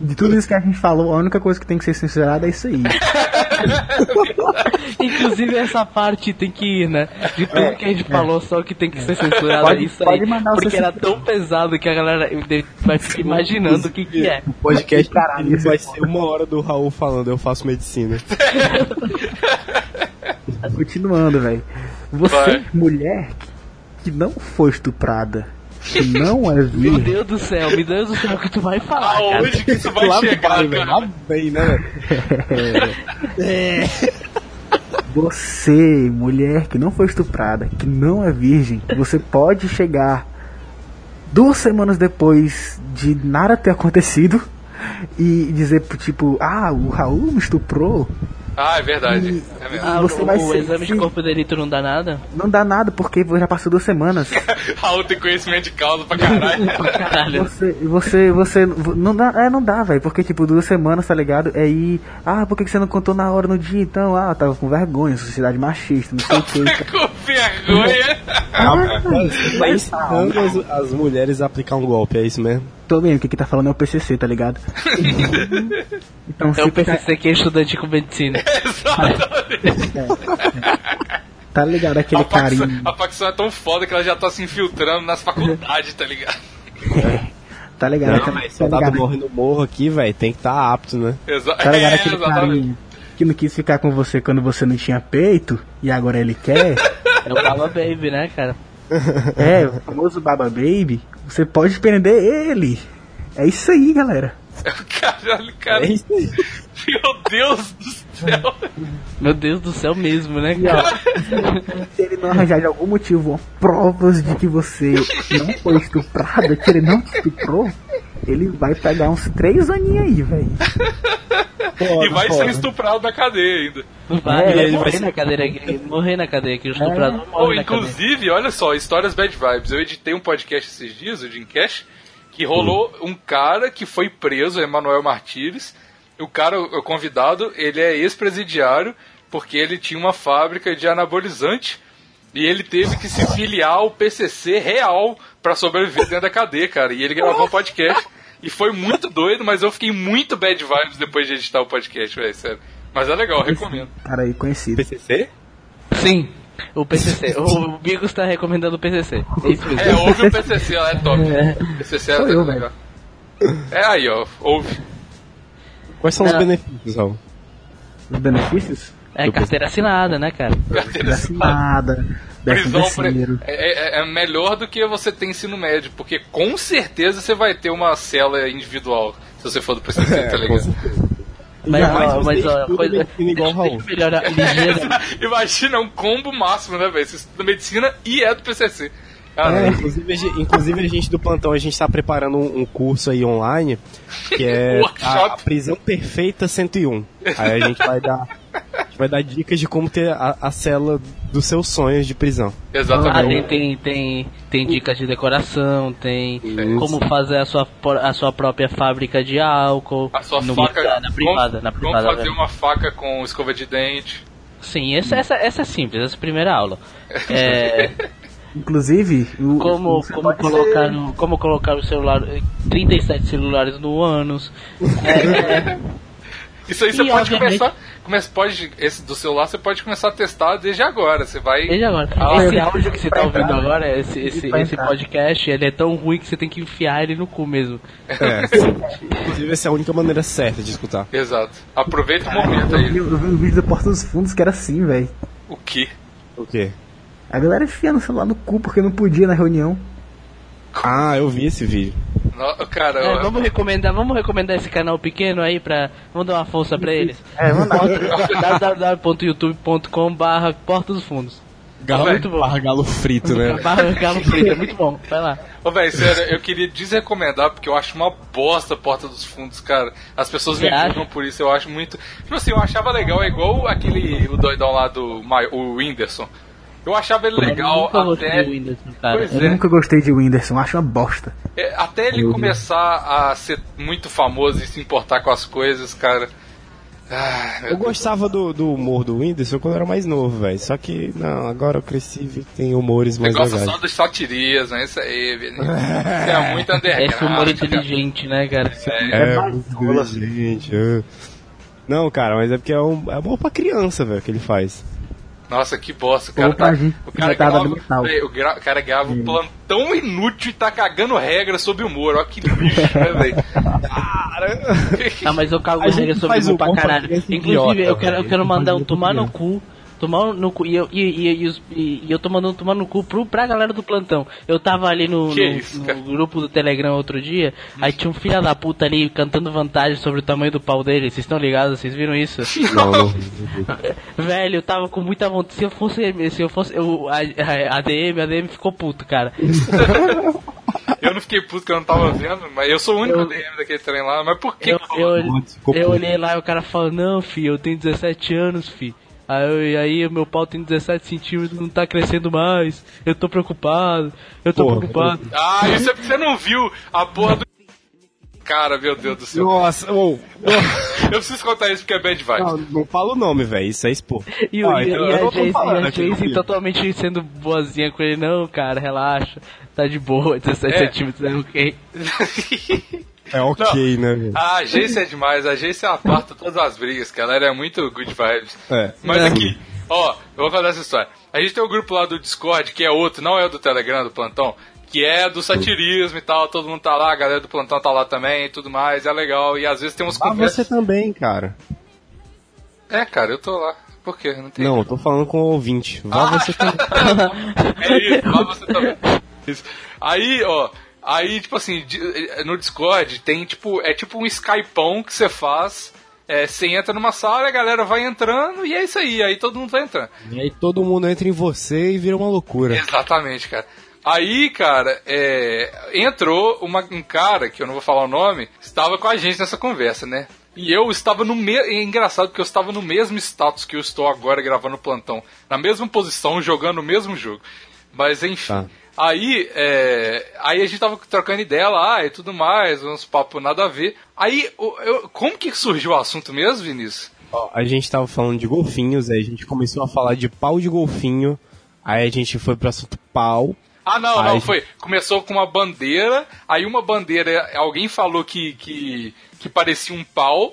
De tudo isso que a gente falou, a única coisa que tem que ser censurada é isso aí. Inclusive essa parte tem que ir, né? De tudo que a gente falou, só que tem que ser censurado Pode- é isso pode aí. mandar o Porque era tão pesado que a galera vai ficar imaginando o que, que é. O podcast Caralho, isso é vai ser uma hora do Raul falando, eu faço medicina. Continuando, velho. Você, Vai. mulher que não foi estuprada, que não é Meu virgem, Deus do céu, meu Deus do céu, o que tu vai falar, cara? Aonde que isso vai Lá chegar, vai, velho, cara? lá vem, né, velho? você, mulher que não foi estuprada, que não é virgem, você pode chegar duas semanas depois de nada ter acontecido e dizer tipo, ah, o Raul me estuprou. Ah, é verdade. É mesmo. Ah, Você o, vai o ser- exame de corpo de delito não dá nada? Não dá nada porque já passou duas semanas. Raul tem conhecimento de causa pra caralho. Caralho. Você, você, você, não dá, é, não dá, velho, porque tipo, duas semanas, tá ligado? É aí, ah, por que você não contou na hora no dia então? Ah, eu tava com vergonha, sociedade machista, não sei o que. Com vergonha. Tá ensinando as, as mulheres a aplicar um golpe, é isso mesmo? Tô vendo, o que que tá falando é o PCC, tá ligado? então, É se o PCC que é estudante com medicina. tá ligado aquele A facção, carinho, a facção é tão foda que ela já tá se infiltrando nas faculdades, tá ligado? tá ligado? Não, aquele- mas tá soldado morre no morro aqui, velho, tem que estar tá apto, né? Exa tá ligado é, aquele exatamente. carinho que não quis ficar com você quando você não tinha peito e agora ele quer? É o Baba Baby, né, cara? é, o famoso Baba Baby, você pode prender ele. É isso aí, galera. Caralho, cara. É. Meu Deus do céu. Meu Deus do céu mesmo, né, cara? se ele não arranjar de algum motivo provas de que você não foi estuprada, que ele não te estuprou, ele vai pegar uns três aninhos aí, velho. E vai ser estuprado na cadeia ainda. Vai, É, vai ele morrer vai- na cadeira aqui. Morrer na cadeia aqui. O estuprador Ou, morre cadeia. inclusive, olha só, histórias bad vibes. Eu editei um podcast esses dias, o Jimcast, que rolou um cara que foi preso, Emanuel Martires. O cara, o convidado, ele é ex-presidiário, porque ele tinha uma fábrica de anabolizante e ele teve que se filiar ao PCC real pra sobreviver dentro da cadeia, cara. E ele gravou um podcast. E foi muito doido, mas eu fiquei muito bad vibes depois de editar o podcast, velho, sério. Mas é legal, recomendo. Cara aí conhecido. PCC? Sim, o PCC. o Bigos tá recomendando o PCC. É. É, ouve o PCC lá, é top. O PCC é Sou eu, legal. É aí, ó, ouve. Quais são os benefícios, Raul? Os benefícios? É carteira assinada, né, cara? Carteira Assinada, Prisão pre... terceiro. é, é- é melhor do que você ter ensino médio, porque com certeza você vai ter uma cela individual se você for do PCC, tá ligado? Mas, você mas ó, estuda coisa. igual Raul. melhorar ligeira. Imagina, é um combo máximo, né, velho? Você estuda medicina e é do PCC. É, inclusive, a gente- inclusive a gente do plantão, a gente tá preparando um, um curso aí online, que é a, Workshop. a prisão perfeita 101. Aí a gente vai dar, a gente vai dar dicas de como ter a, a cela dos seus sonhos de prisão. Ah, tem, Exatamente. tem, tem, tem dicas de decoração, tem como fazer a sua, a sua própria fábrica de álcool. A sua no- faca. na privada, como, na como privada. fazer né? uma faca com escova de dente. Sim, essa, essa, essa é simples, essa é a primeira aula. É, Inclusive, o, como, como, colocar ser- no, como colocar o celular, 37 celulares no ânus. É, é, Isso aí você E, pode obviamente- começar. Começa, pode, esse do celular você pode começar a testar desde agora. Você vai. Veja agora, Ah, esse áudio que você tá ouvindo entrar. agora, esse, esse, esse entrar. podcast, ele é tão ruim que você tem que enfiar ele no cu mesmo. É. Inclusive, essa é a única maneira certa de escutar. Exato. Aproveita o momento Eu vi, aí. eu vi um vídeo do Porta dos Fundos que era assim, velho. O que? O quê? A galera enfiando o celular no cu porque não podia na reunião. Ah, eu vi esse vídeo. No- Cara, É, vamos recomendar, vamos recomendar esse canal pequeno aí pra. Vamos dar uma força pra eles. É, vamos lá. www.youtube.com barra Porta dos Fundos. Galo, muito bom. barra galo frito, né? Barra Galo Frito, é muito bom. Vai lá. Ô, velho, sério, eu queria desrecomendar porque eu acho uma bosta a Porta dos Fundos, cara. As pessoas me Você acha? julgam por isso, eu acho muito. Tipo assim, eu achava legal, é igual aquele. O doidão lá do. O Whindersson. Eu achava ele eu legal nunca gostei até. Whindersson, cara. Pois Eu é. nunca gostei de Whindersson, acho uma bosta. É, até ele começar a ser muito famoso e se importar com as coisas, cara. Ah, Eu gostava do, do humor do Whindersson quando eu era mais novo, velho. Só que, não, agora eu cresci e tem humores Você mais gosta legais. só dos satirias, né? Isso aí, velho. Isso é muito underground. Esse humor cara. inteligente, né, cara? É, muito gente. é. Não, cara, mas é porque é, um, é bom pra criança, velho, que ele faz. Nossa, que bosta. O cara, tá- o cara mental. Véi, o, gra- o cara grava um plantão inútil e tá cagando regra sobre humor. Olha que lixo, né, velho? Ah, mas eu cago regra sobre o pra bom pra caralho. Inclusive, idiota, eu quero, eu quero mandar um tomar no cu. Tomar no cu. E eu, e, e, e, e- eu tô mandando tomar no cu pro, pra galera do plantão. Eu tava ali no, no- isso, no grupo do Telegram outro dia. Aí tinha um filho da puta ali cantando vantagem sobre o tamanho do pau dele. Vocês estão ligados? Vocês viram isso? Não, não. Velho, eu tava com muita vontade. Se eu fosse. Se eu fosse. Eu, a, a, a DM, a DM ficou puto, cara. Eu não fiquei puto que eu não tava vendo, mas eu sou o único Eu- DM daquele trem lá. Mas por que? Eu, eu, eu olhei lá e o cara falou, não, fi, eu tenho 17 anos, fi. Aí, eu- e aí o meu pau tem 17 centímetros, não tá crescendo mais. Eu tô preocupado, eu tô Porra, preocupado. Ah, isso é porque você não viu a porra do. Cara, meu Deus do céu. Nossa, ô, Eu preciso contar isso porque é bad vibes. não, não fala o nome, velho. Isso é expor. E, o- Ah, e- então e eu e a totalmente sendo boazinha com ele. Não, cara, relaxa. Tá de boa, 17 É. centímetros é ok. É ok, né, velho? A agência é demais, a agência aparta todas as brigas, cara. Ela é muito good vibes. É. Mas aqui, ó, eu vou contar essa história. A gente tem um grupo lá do Discord, que é outro, não é o do Telegram, do Plantão, que é do satirismo e tal, todo mundo tá lá, a galera do Plantão tá lá também e tudo mais, é legal. E às vezes tem uns Ah, você conversas. também, cara. É, cara, eu tô lá. Por quê? Não tem. Não, eu tô falando com o ouvinte. Vá Ah. você também. É isso, lá você também. Isso. Aí, ó, aí, tipo assim, di- no Discord tem tipo, é tipo um Skypão que você faz. É, você entra numa sala, a galera vai entrando e é isso aí, aí todo mundo vai entrando. E aí todo mundo entra em você e vira uma loucura. Exatamente, cara. Aí, cara, é, entrou uma- um cara, que eu não vou falar o nome, estava com a gente nessa conversa, né? E eu estava no mesmo. É engraçado porque eu estava no mesmo status que eu estou agora gravando o plantão. Na mesma posição, jogando o mesmo jogo. Mas enfim. Tá. Aí, é, aí a gente tava trocando ideia lá e tudo mais, uns papos nada a ver. Aí, eu- como que surgiu o assunto mesmo, Vinícius? A gente tava falando de golfinhos, aí a gente começou a falar de pau de golfinho, aí a gente foi pro assunto pau. Ah, não, não, foi. Começou com uma bandeira, aí uma bandeira, alguém falou que, que, que parecia um pau,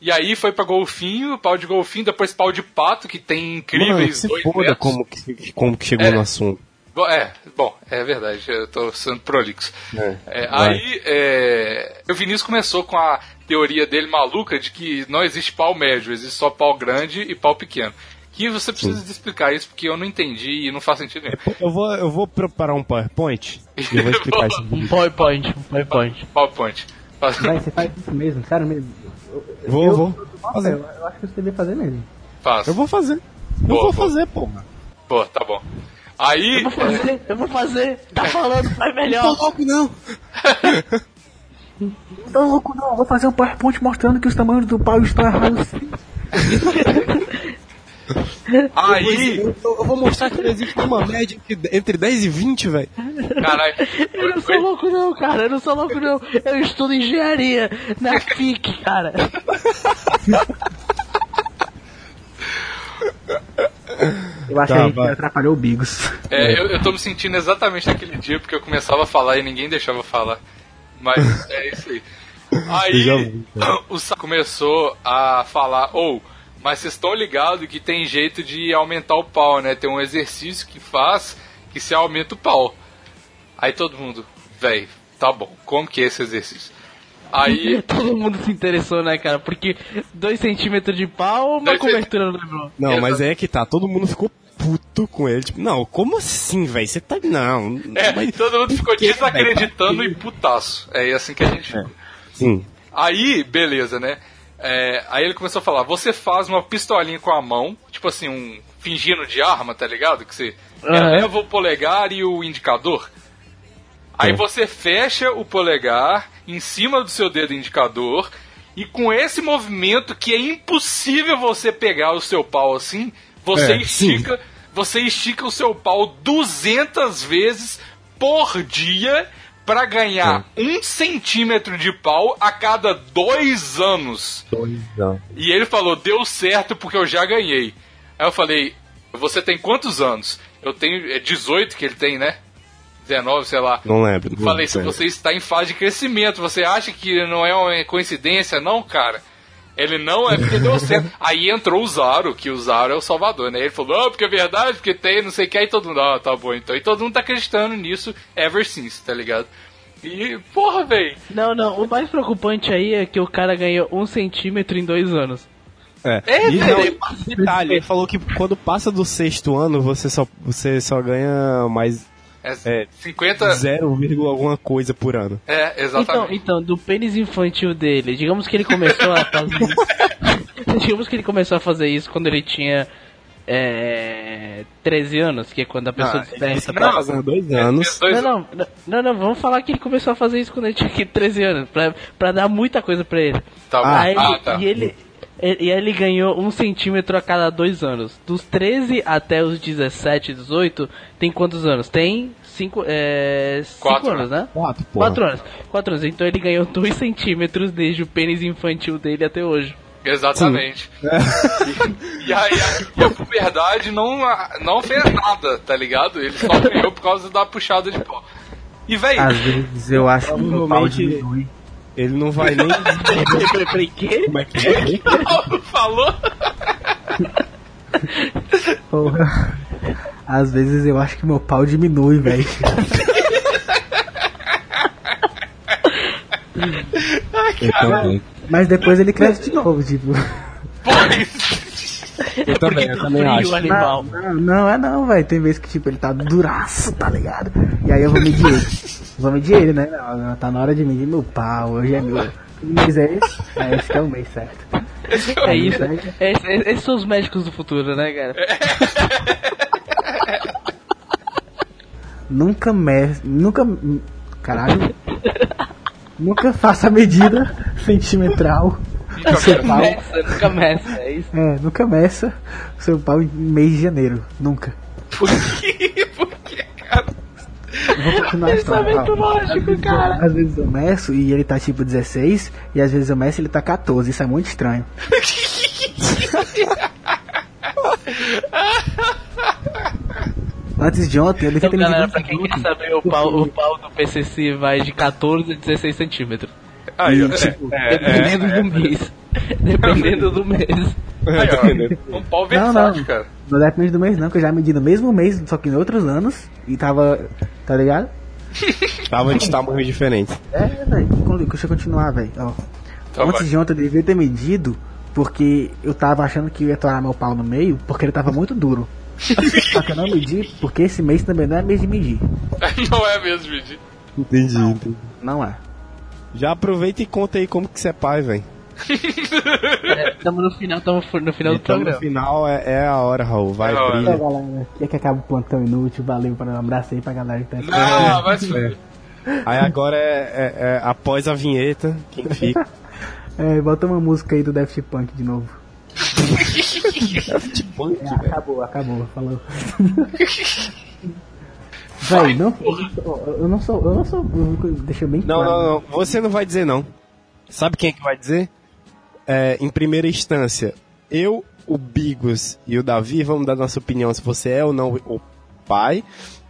e aí foi pra golfinho, pau de golfinho, depois pau de pato, que tem Mano, incríveis se dois foda metros. como que, como que chegou É. no assunto. Bom, É, bom, é verdade, eu tô sendo prolixo. É, É, aí, é, o Vinícius começou com a teoria dele maluca de que não existe pau médio, existe só pau grande e pau pequeno. Que você precisa explicar isso porque eu não entendi e não faz sentido nenhum. Eu vou, eu vou preparar um PowerPoint e eu vou explicar isso. Um PowerPoint, um PowerPoint. PowerPoint. Vai, você faz isso mesmo, sério mesmo. Vou, eu, vou. Nossa, fazer. eu, eu acho que você devia fazer mesmo. Faz. Eu vou fazer. Eu Boa, vou boa. fazer, porra. Pô, tá bom. Aí. Eu vou fazer, eu vou fazer. Tá falando, faz melhor. louco, não. Não tô louco não, vou fazer um PowerPoint mostrando que os tamanhos do pau estão errados sim. Aí, Eu, eu vou mostrar que não existe uma média entre, entre 10 e 20, velho. caralho. Eu não sou louco não, cara, eu não sou louco não. Eu estudo engenharia na FIC, cara. Eu acho Tá, que a gente vai. atrapalhou o Bigos. É, eu, eu tô me sentindo exatamente naquele dia porque eu começava a falar e ninguém deixava eu falar. Mas é isso aí. Aí vi, o Sa começou a falar, ou, mas vocês estão ligados que tem jeito de aumentar o pau, né? Tem um exercício que faz que se aumenta o pau. Aí todo mundo, véi, tá bom, como que é esse exercício? Aí Todo mundo se interessou, né, cara? Porque 2 centímetros de pau, uma Dois cobertura no lembrou. Não, mas é que tá, todo mundo ficou puto com ele. Tipo, não, como assim, velho? Você tá. Não. É, mas- todo mundo ficou que, desacreditando velho? e putaço. É assim que a gente ficou. Sim. Aí, beleza, né? É, aí ele começou a falar: você faz uma pistolinha com a mão, tipo assim, um fingindo de arma, tá ligado? Que você Aham. eleva o polegar e o indicador. Aí É. você fecha o polegar em cima do seu dedo indicador e com esse movimento que é impossível você pegar o seu pau assim, você É, estica, você estica o seu pau 200 vezes por dia pra ganhar um centímetro de pau a cada dois anos. E ele falou, deu certo porque eu já ganhei. Aí eu falei, você tem quantos anos? Eu tenho é 18 que ele tem, né? 19, sei lá. Não lembro. não Falei, se você está em fase de crescimento, você acha que não é uma coincidência? Não, cara. Ele não é porque deu certo. Aí entrou o Zaro, que o Zaro é o salvador, né? Ele falou, ah, porque é verdade, porque tem, não sei o que, aí todo mundo, ah, tá bom então. E todo mundo tá acreditando nisso ever since, tá ligado? E, porra, véi. Não, não, o mais preocupante aí é que o cara ganhou um centímetro em dois anos. É, É, e velho. não, detalhe, ele falou que quando passa do sexto ano, você só, você só ganha mais É, É. 50. 0, alguma coisa por ano. É, Então, exatamente. então, do pênis infantil dele, digamos que ele começou a fazer isso. digamos que ele começou a fazer isso quando ele tinha é, 13 anos, que é quando a pessoa Ah, desperta pra... não. Fazendo dois É, anos. Não, não, não, não, vamos falar que ele começou a fazer isso quando ele tinha aqui 13 anos, pra, pra dar muita coisa pra ele. Tá bom. Aí ah, tá. E ele, e aí ele ganhou um centímetro a cada dois anos. Dos 13 até os 17, 18, tem quantos anos? Tem 5 é, cinco Quatro. anos, né? Quatro, porra. 4 anos. 4 anos. Então ele ganhou 2 centímetros desde o pênis infantil dele até hoje. Exatamente. E, e aí a, e a puberdade não, não fez nada, tá ligado? Ele só ganhou por causa da puxada de pau. E, véi, Às vezes eu acho que o Ele não vai nem. Peraí, peraí, que? Como é que é? falou? Porra. Às vezes eu acho que meu pau diminui, velho. Mas depois ele cresce de novo, tipo. Eu também, eu também Frio, acho. animal. Não, não é não, velho. Tem vezes que tipo ele tá duraço, tá ligado? E aí eu vou medir ele. Vou medir ele, né? Não, tá na hora de medir meu pau. Hoje é meu. Que mês é esse? É, esse que é o mês certo. É isso. É- é- Esses são os médicos do futuro, né, cara? Nunca me... Nunca. Caralho. Nunca faça medida centimetral do seu pau. Meça, nunca meça, é isso. É, nunca meça o seu pau em mês de janeiro. Nunca. Por quê? Por quê, cara? Eu vou continuar a história. Pensamento lógico, cara. Às vezes eu meço e ele tá tipo 16, e às vezes eu meço e ele tá 14. Isso é muito estranho. Antes de ontem, eu devia Então, ter galera, pra quem quer saber, o pau, o pau do PCC vai de 14 a 16 centímetros. Aí, ó. É, Dependendo do mês. Dependendo do mês. Aí, ó. Um pau Não, versátil, não. cara. Não depende do mês, não, que eu já medi no mesmo mês, só que em outros anos, e tava. Tá ligado? Tava de tamanhos diferentes. É, velho. Deixa eu continuar, velho. Tá Antes bom. de ontem eu devia ter medido, porque eu tava achando que eu ia torar meu pau no meio, porque ele tava muito duro. Só que eu não medi, porque esse mês também não é mês de medir. Não é mesmo, Vidi. Entendi, entendi. Não é. Já aproveita e conta aí como que você é pai, velho. Estamos no final, estamos no final do Então no programa. final é, é a hora, Raul. Vai, É hora. brilha. Então, galera, aqui é que acaba o plantão inútil. Valeu, para um abraço aí pra galera que tá. Não, vai fuder. Aí agora é, é- é após a vinheta, quem fica. É, bota uma música aí do Daft Punk de novo. tipo, funk, É, acabou, acabou, falou. Véi, não, eu não sou, eu não sou, deixa bem Não, claro. não, não. Você não vai dizer não. Sabe quem é que vai dizer? É, em primeira instância, eu, o Bigos e o Davi vamos dar nossa opinião se você é ou não o pai.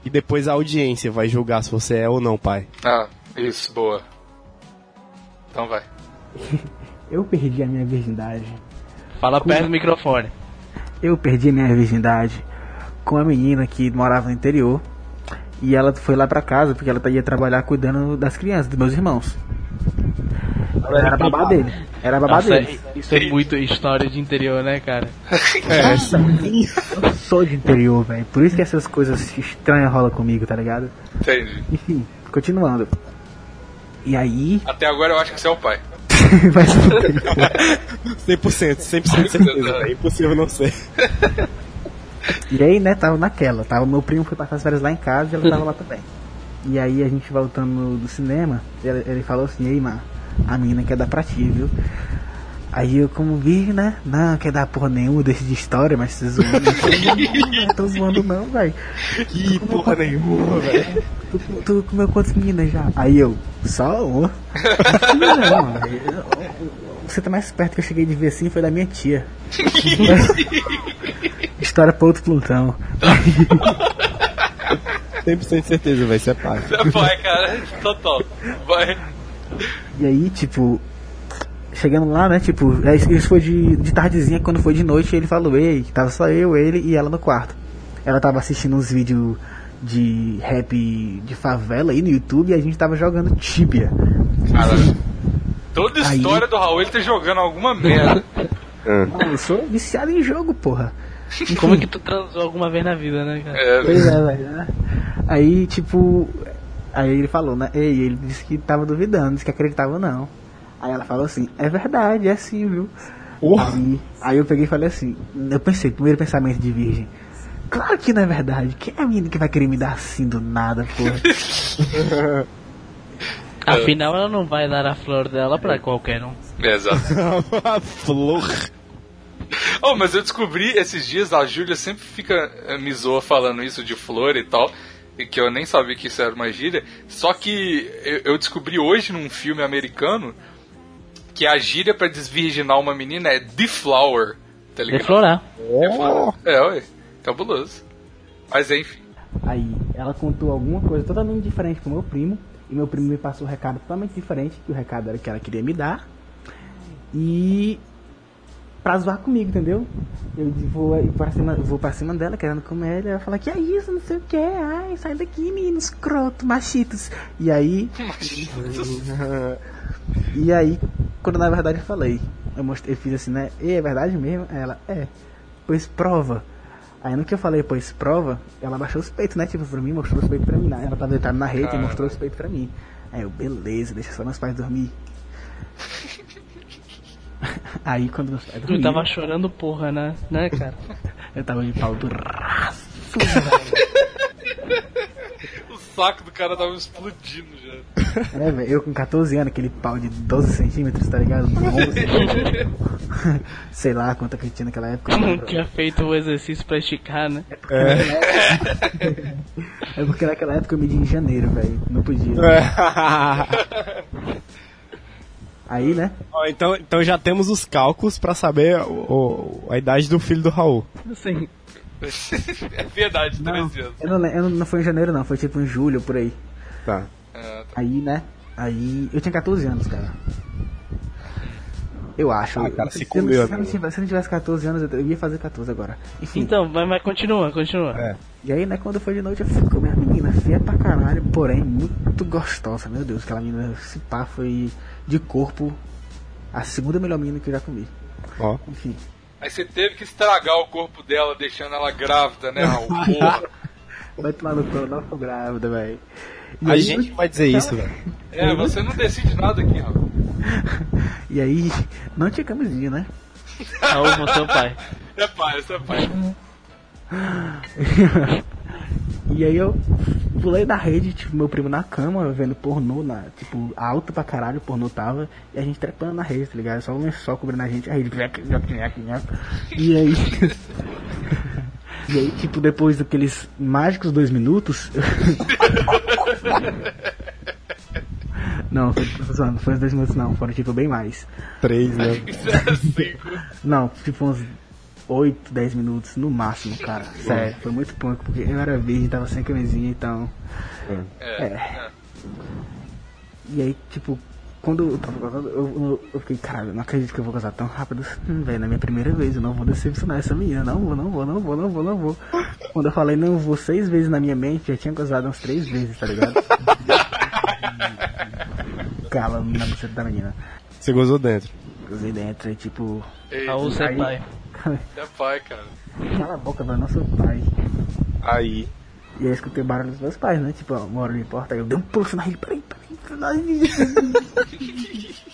E depois a audiência vai julgar se você é ou não pai. Ah, isso, boa. Então vai. Eu perdi a minha virgindade. Fala perto do microfone. Eu perdi a minha virgindade com a menina que morava no interior. E ela foi lá pra casa porque ela ia trabalhar cuidando das crianças, dos meus irmãos. Ela era babá dele. Era babá Nossa, dele. isso é muito história de interior, né, cara? É, Eu sou de interior, velho. Por isso que essas coisas estranhas rolam comigo, tá ligado? Entendi. Enfim, continuando. E aí. Até agora eu acho que você é o pai. vai ser 100%, 100% de certeza, velho. Impossível não ser. E aí, né, tava naquela. Tava, meu primo foi passar as férias lá em casa e ela tava lá também. E aí a gente voltando do cinema, ele, ele falou assim, ei, mano, a menina quer dar pra ti, viu? Aí eu como vi, né? Não, quer dar porra nenhuma desse de história, mas você zoando. Não, tô zoando não, velho. Que porra nenhuma, velho. Tu, tu comeu quantas meninas já? Aí eu, só uma. Não, mano. Você tá mais perto que eu cheguei de ver assim foi da minha tia. História pra outro plantão. 100% de certeza, velho. Você é pai. Você é pai, cara. Total. Vai. E aí, tipo, chegando lá, né, tipo, é, isso foi de, de tardezinha, quando foi de noite, ele falou, ei, tava só eu, ele e ela no quarto. Ela tava assistindo uns vídeos de rap de favela aí no YouTube e a gente tava jogando Tibia. Cara, toda Aí- história do Raul ele tá jogando alguma merda. Ah, eu sou viciado em jogo, porra. Como que tu transou alguma vez na vida, né, cara? É, Pois é, velho, né? Aí, tipo, aí ele falou, né? Ei, ele disse que tava duvidando, disse que acreditava não. Aí ela falou assim, é verdade, é sim, viu? Aí, aí eu peguei e falei assim, eu pensei, primeiro pensamento de virgem. Claro que não é verdade. Quem é a menina que vai querer me dar assim do nada, porra? Afinal, ela não vai dar a flor dela pra qualquer um. Exato. A flor. Oh, mas eu descobri esses dias, a Júlia sempre fica eh, me zoa falando isso de flor e tal, e que eu nem sabia que isso era uma gíria. Só que eu, descobri hoje num filme americano que a gíria pra desvirginar uma menina é deflower, tá ligado? Deflorar. Deflower. É, ué. Cabuloso. Mas enfim. Aí ela contou alguma coisa totalmente diferente pro meu primo. E meu primo me passou um recado totalmente diferente, que o recado era que ela queria me dar. E pra zoar comigo, entendeu? Eu vou pra cima, vou pra cima dela, querendo comer ela, ela fala que é isso, não sei o que, ai, sai daqui, menino escroto, machitos. E aí. e aí, quando na verdade eu falei, eu, mostrei, eu fiz assim, né? E é verdade mesmo? Ela, é. Pois prova. Aí no que eu falei, pois prova, ela baixou os peitos, né? Tipo, pra mim, mostrou os peitos pra mim. né? Ela tava deitada na rede e Caramba. mostrou os peitos pra mim. Aí eu, beleza, deixa só meus pais dormir. Aí quando meus pais Tu dormiram, tava chorando porra, né? Né, cara? eu tava de pau duraço. O saco do cara tava explodindo já. É, velho, eu com 14 anos, aquele pau de 12 centímetros, tá ligado? No ombro, assim. Sei lá quanto eu tinha naquela época. Não tinha feito o exercício pra esticar, né? É porque naquela época eu medi em janeiro, velho. Não podia. Aí, né? Então, então já temos os cálculos pra saber o- o- a idade do filho do Raul. Assim, é verdade, Não, 13 anos. eu não, eu não, não foi em janeiro, não. Foi tipo em julho, por aí. Tá. É, Aí, né? Aí. Eu tinha 14 anos, cara. Eu acho. Ah, cara, se, se eu não- comeu, se, eu não né? se eu não tivesse 14 anos, eu ia fazer 14 agora. Enfim. então, mas, mas continua, continua. É. E aí, né, quando foi de noite, eu fui comer a menina, feia pra caralho, porém muito gostosa. Meu Deus, aquela menina, esse pá foi de corpo a segunda melhor menina que eu já comi. Ó. Enfim. Aí você teve que estragar o corpo dela, deixando ela grávida, né, Raul? Porra. Vai tomar no cu, não sou grávida, velho. A aí- gente vai dizer isso, velho. É, você não decide nada aqui, Raul. E aí, não tinha camisinha, né? Raul, você é o pai. É pai, você é pai. E aí eu pulei da rede, tipo, meu primo na cama, vendo pornô, na, tipo, alto pra caralho, o pornô tava, e a gente trepando na rede, tá ligado? Só um lençol cobrindo a gente, a rede. E aí. E aí, tipo, depois daqueles mágicos dois minutos. não, foi, não foi os dois minutos não, foram tipo bem mais. Três, né? Não, tipo uns 8, 10 minutos no máximo, cara. Sério, foi muito pouco, porque eu era virgem, tava sem camisinha, então. É, É. é. E aí, tipo, quando eu tava casado, eu, eu, eu fiquei, caralho, eu não acredito que eu vou casar tão rápido. Hum, velho, na minha primeira vez, eu não vou decepcionar essa menina. Não vou, não vou, não vou, não vou, não vou. Quando eu falei não vou seis vezes na minha mente, já tinha casado umas três vezes, tá ligado? Cala na buceta da menina. Você gozou dentro. Usei dentro, e tipo. Ei, Raul, você é pai. é pai, cara. Cala a boca, velho, não sou pai. Aí. E aí eu escutei o barulho dos meus pais, né? Tipo, ó, uma hora de porta, aí eu dei um pulo na rede, peraí, peraí, peraí.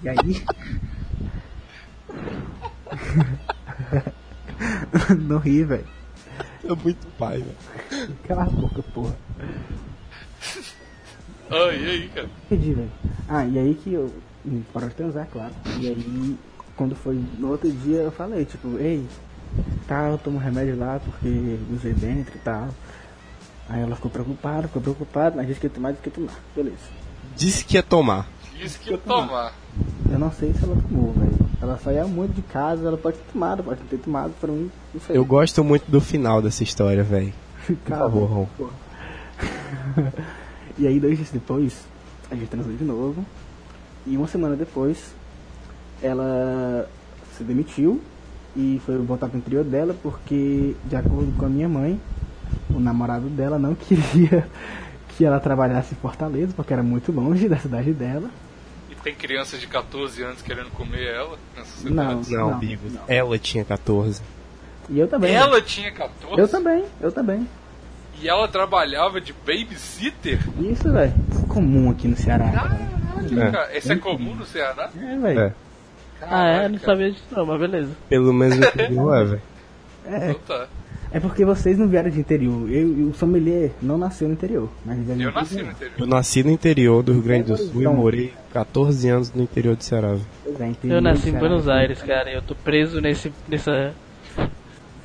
E aí. Não ri, velho. É muito pai, velho. Cala a boca, porra. Ah, e aí, cara? Entendi, velho. Ah, e aí que eu. Parou de transar, claro. E aí, quando foi no outro dia, eu falei, tipo, ei, tá, eu tomo remédio lá porque usei dentro e tal. Aí ela ficou preocupada, ficou preocupada, mas disse que ia tomar, disse que ia tomar. Beleza. Disse que ia tomar. Isso que ia tomar. Eu não sei se ela tomou, velho. Ela saía muito de casa, ela pode ter tomado, pode não ter tomado, pra mim, não sei. Eu gosto muito do final dessa história, velho. Por favor, porra. e aí, dois dias depois, a gente transou de novo. E uma semana depois, ela se demitiu e foi voltar pro interior dela porque, de acordo com a minha mãe, o namorado dela não queria que ela trabalhasse em Fortaleza porque era muito longe da cidade dela. E tem criança de 14 anos querendo comer ela Não. Não, Não, Bigos. Ela tinha 14. E eu também. Ela tinha 14 Eu também, eu também. e ela trabalhava de babysitter? Isso, velho. Comum aqui no Ceará. Caralho, É. cara. Isso é comum no Ceará? É, velho. É. Ah, é? Não sabia disso não, mas beleza. Pelo menos no interior é, velho. É, Então tá. é porque vocês não vieram de interior. Eu, e o sommelier não nasceu no interior. Mas Eu nasci no interior. Eu nasci no interior do Rio Grande do Sul e Então. morei 14 anos no interior do Ceará. Pois é, interior Eu nasci em. Buenos Aires, cara, e eu tô preso nesse, nessa,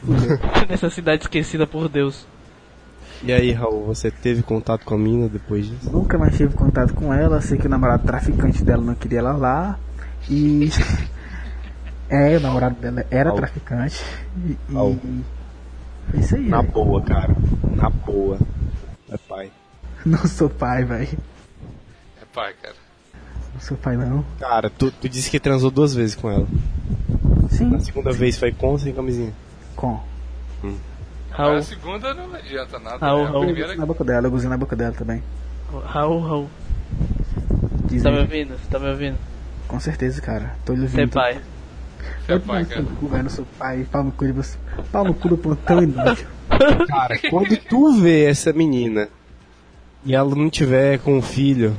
nessa cidade esquecida por Deus. E aí, Raul, você teve contato com a mina depois disso? Nunca mais tive contato com ela. Sei que o namorado traficante dela não queria ela lá. E. é, o namorado dela era traficante. E. e... Foi isso aí. Na velho. boa, cara. Na boa. É pai. Não sou pai, velho. É pai, cara. Não sou pai, não. Cara, tu, tu disse que transou duas vezes com ela. Sim, Na segunda vez foi com ou sem camisinha? com. Raul, A segunda não adianta nada. Raul, né? A Raul. primeira Na boca dela, eu gozei na boca dela também. Raul, Raul. Diz Tá me ouvindo? Você tá me ouvindo? Com certeza, cara. Tô lhe ouvindo. Você é pai. Você é pai, cara. Eu não sou pai. Pau no cu de você. Pau no cu do e nojo. Cara, quando tu vê essa menina e ela não tiver com um filho,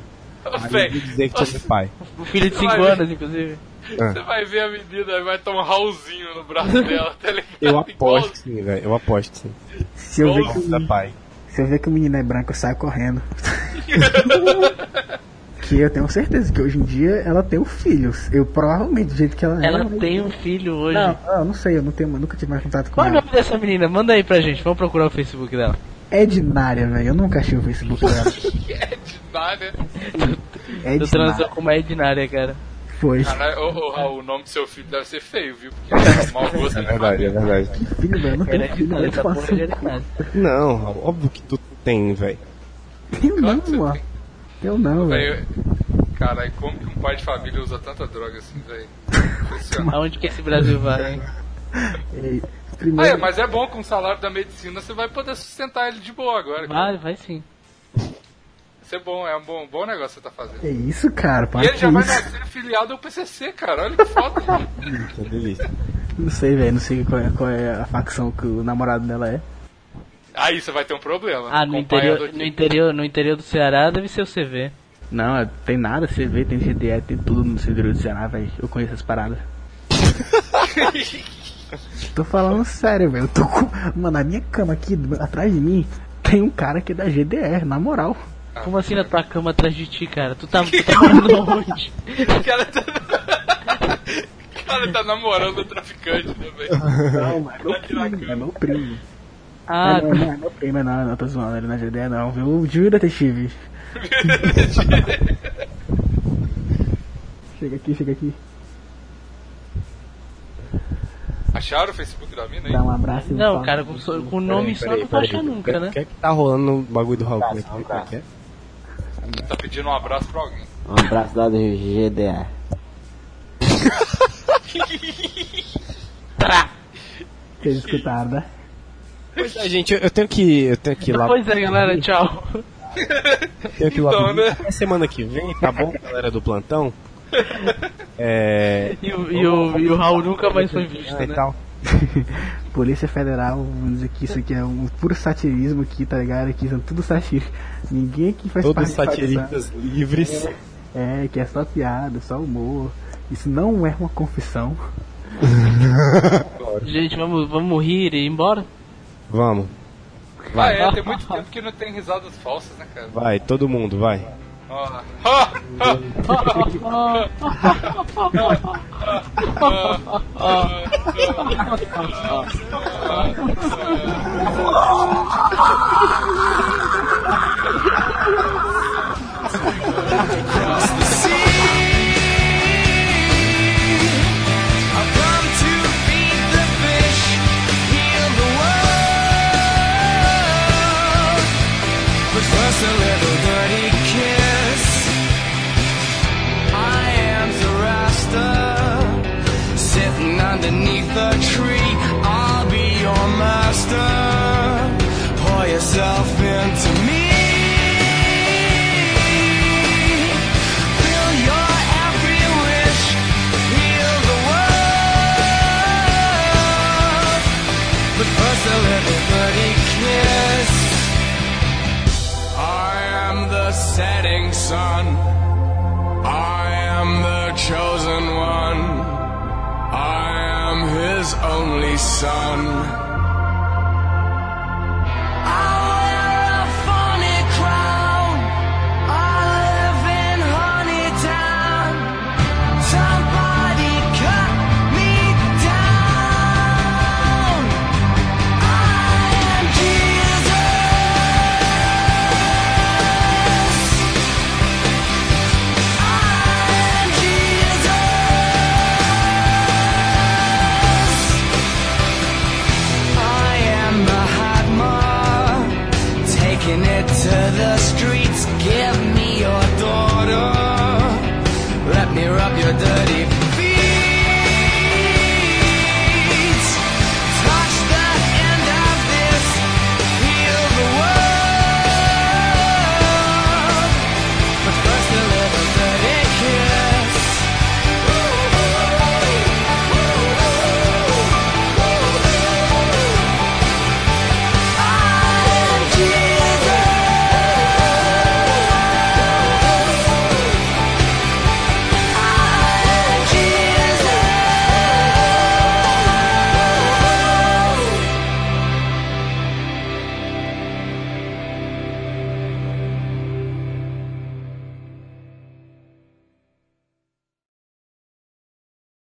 Véi, dizer que tu é pai. Um filho de 5 Vai ver. anos, inclusive. Você vai ver a menina e vai tomar um Raulzinho no braço dela, tá ligado? Eu aposto sim, velho. Eu aposto sim. Se eu, ver que, se eu ver que o menino é branco, eu saio correndo. Que eu tenho certeza que hoje em dia ela tem um filho. Eu provavelmente, do jeito que ela é. Ela vai- tem um filho hoje. Não, eu não sei, eu não tenho, nunca tive mais contato com Qual é o ela. nome dessa menina? Manda aí pra gente, vamos procurar o Facebook dela. Ednária, velho. Eu nunca achei o Facebook dela. É de nada. Tu transou Ednária. com uma Ednária, cara. Foi. Caralho, ô, ô, Raul, o nome do seu filho deve ser feio, viu? Porque é mau gosto É de verdade, é verdade. Filho, velho. Não é filho, Ednária, de Ednária. Não, óbvio que tu tem, velho. Tenho não, que mano. Eu não, velho. Caralho, como que um pai de família usa tanta droga assim, velho? Aonde que esse Brasil vai, hein? Ei, Ah, Primeiro, é, mas é bom com o salário da medicina você vai poder sustentar ele de boa agora. cara. Vai, vai sim. Isso é bom, é um bom, bom negócio que você tá fazendo. é isso, cara. E Para ele já com vai isso. nascer filiado ao PCC, cara. Olha que foda. Que delícia. Não sei, velho. Não sei qual é, qual é a facção que o namorado dela é. Aí você vai ter um problema. Ah, no o interior, no, interior, no interior do Ceará deve ser o CV. Não, é- tem nada, vê, tem GDE, tem tudo no interior do Ceará, velho. Eu conheço as paradas. tô falando sério, velho. Eu tô com. Mano, na minha cama aqui, atrás de mim, tem um cara que é da GDR, na moral. Como assim na tua cama atrás de ti, cara? Tu tá, tu tá morando onde? O cara tá... cara tá namorando o traficante, né, velho? Não, mas é meu primo, é meu primo. Ah, Ah, não, não é meu primo, não, não tô zoando, ele não é GD não, viu? Viu, detetive? chega aqui, chega aqui. Acharam o Facebook da mina aí? Dá um abraço e não, cara, com, com nome só não Peraí, acha peraí. nunca, né? O que é que tá rolando no bagulho do Raul? Como é que- como é que é? Tá pedindo um abraço pra alguém. Um abraço lá do GDA. Vocês escutaram, né? Pois é, gente, eu- tenho que. Eu tenho que ir lá. Pois é, galera, tau. Tenho que ir lá Então, né? Até semana que vem, tá bom, galera do plantão? É. E, o- e o, e o Raul nunca mais foi visto, e né? tal. Polícia Federal, vamos dizer que isso aqui é um puro satirismo aqui, tá ligado? Aqui são tudo satírico. Ninguém aqui faz Todos satiristas livres. É, que é só piada, só humor. Isso não é uma confissão. Gente, vamos, vamos rir e ir embora? Vamos, Ah, é, tem muito tempo que não tem risadas falsas, né, cara? vai, todo mundo, vai. Ó.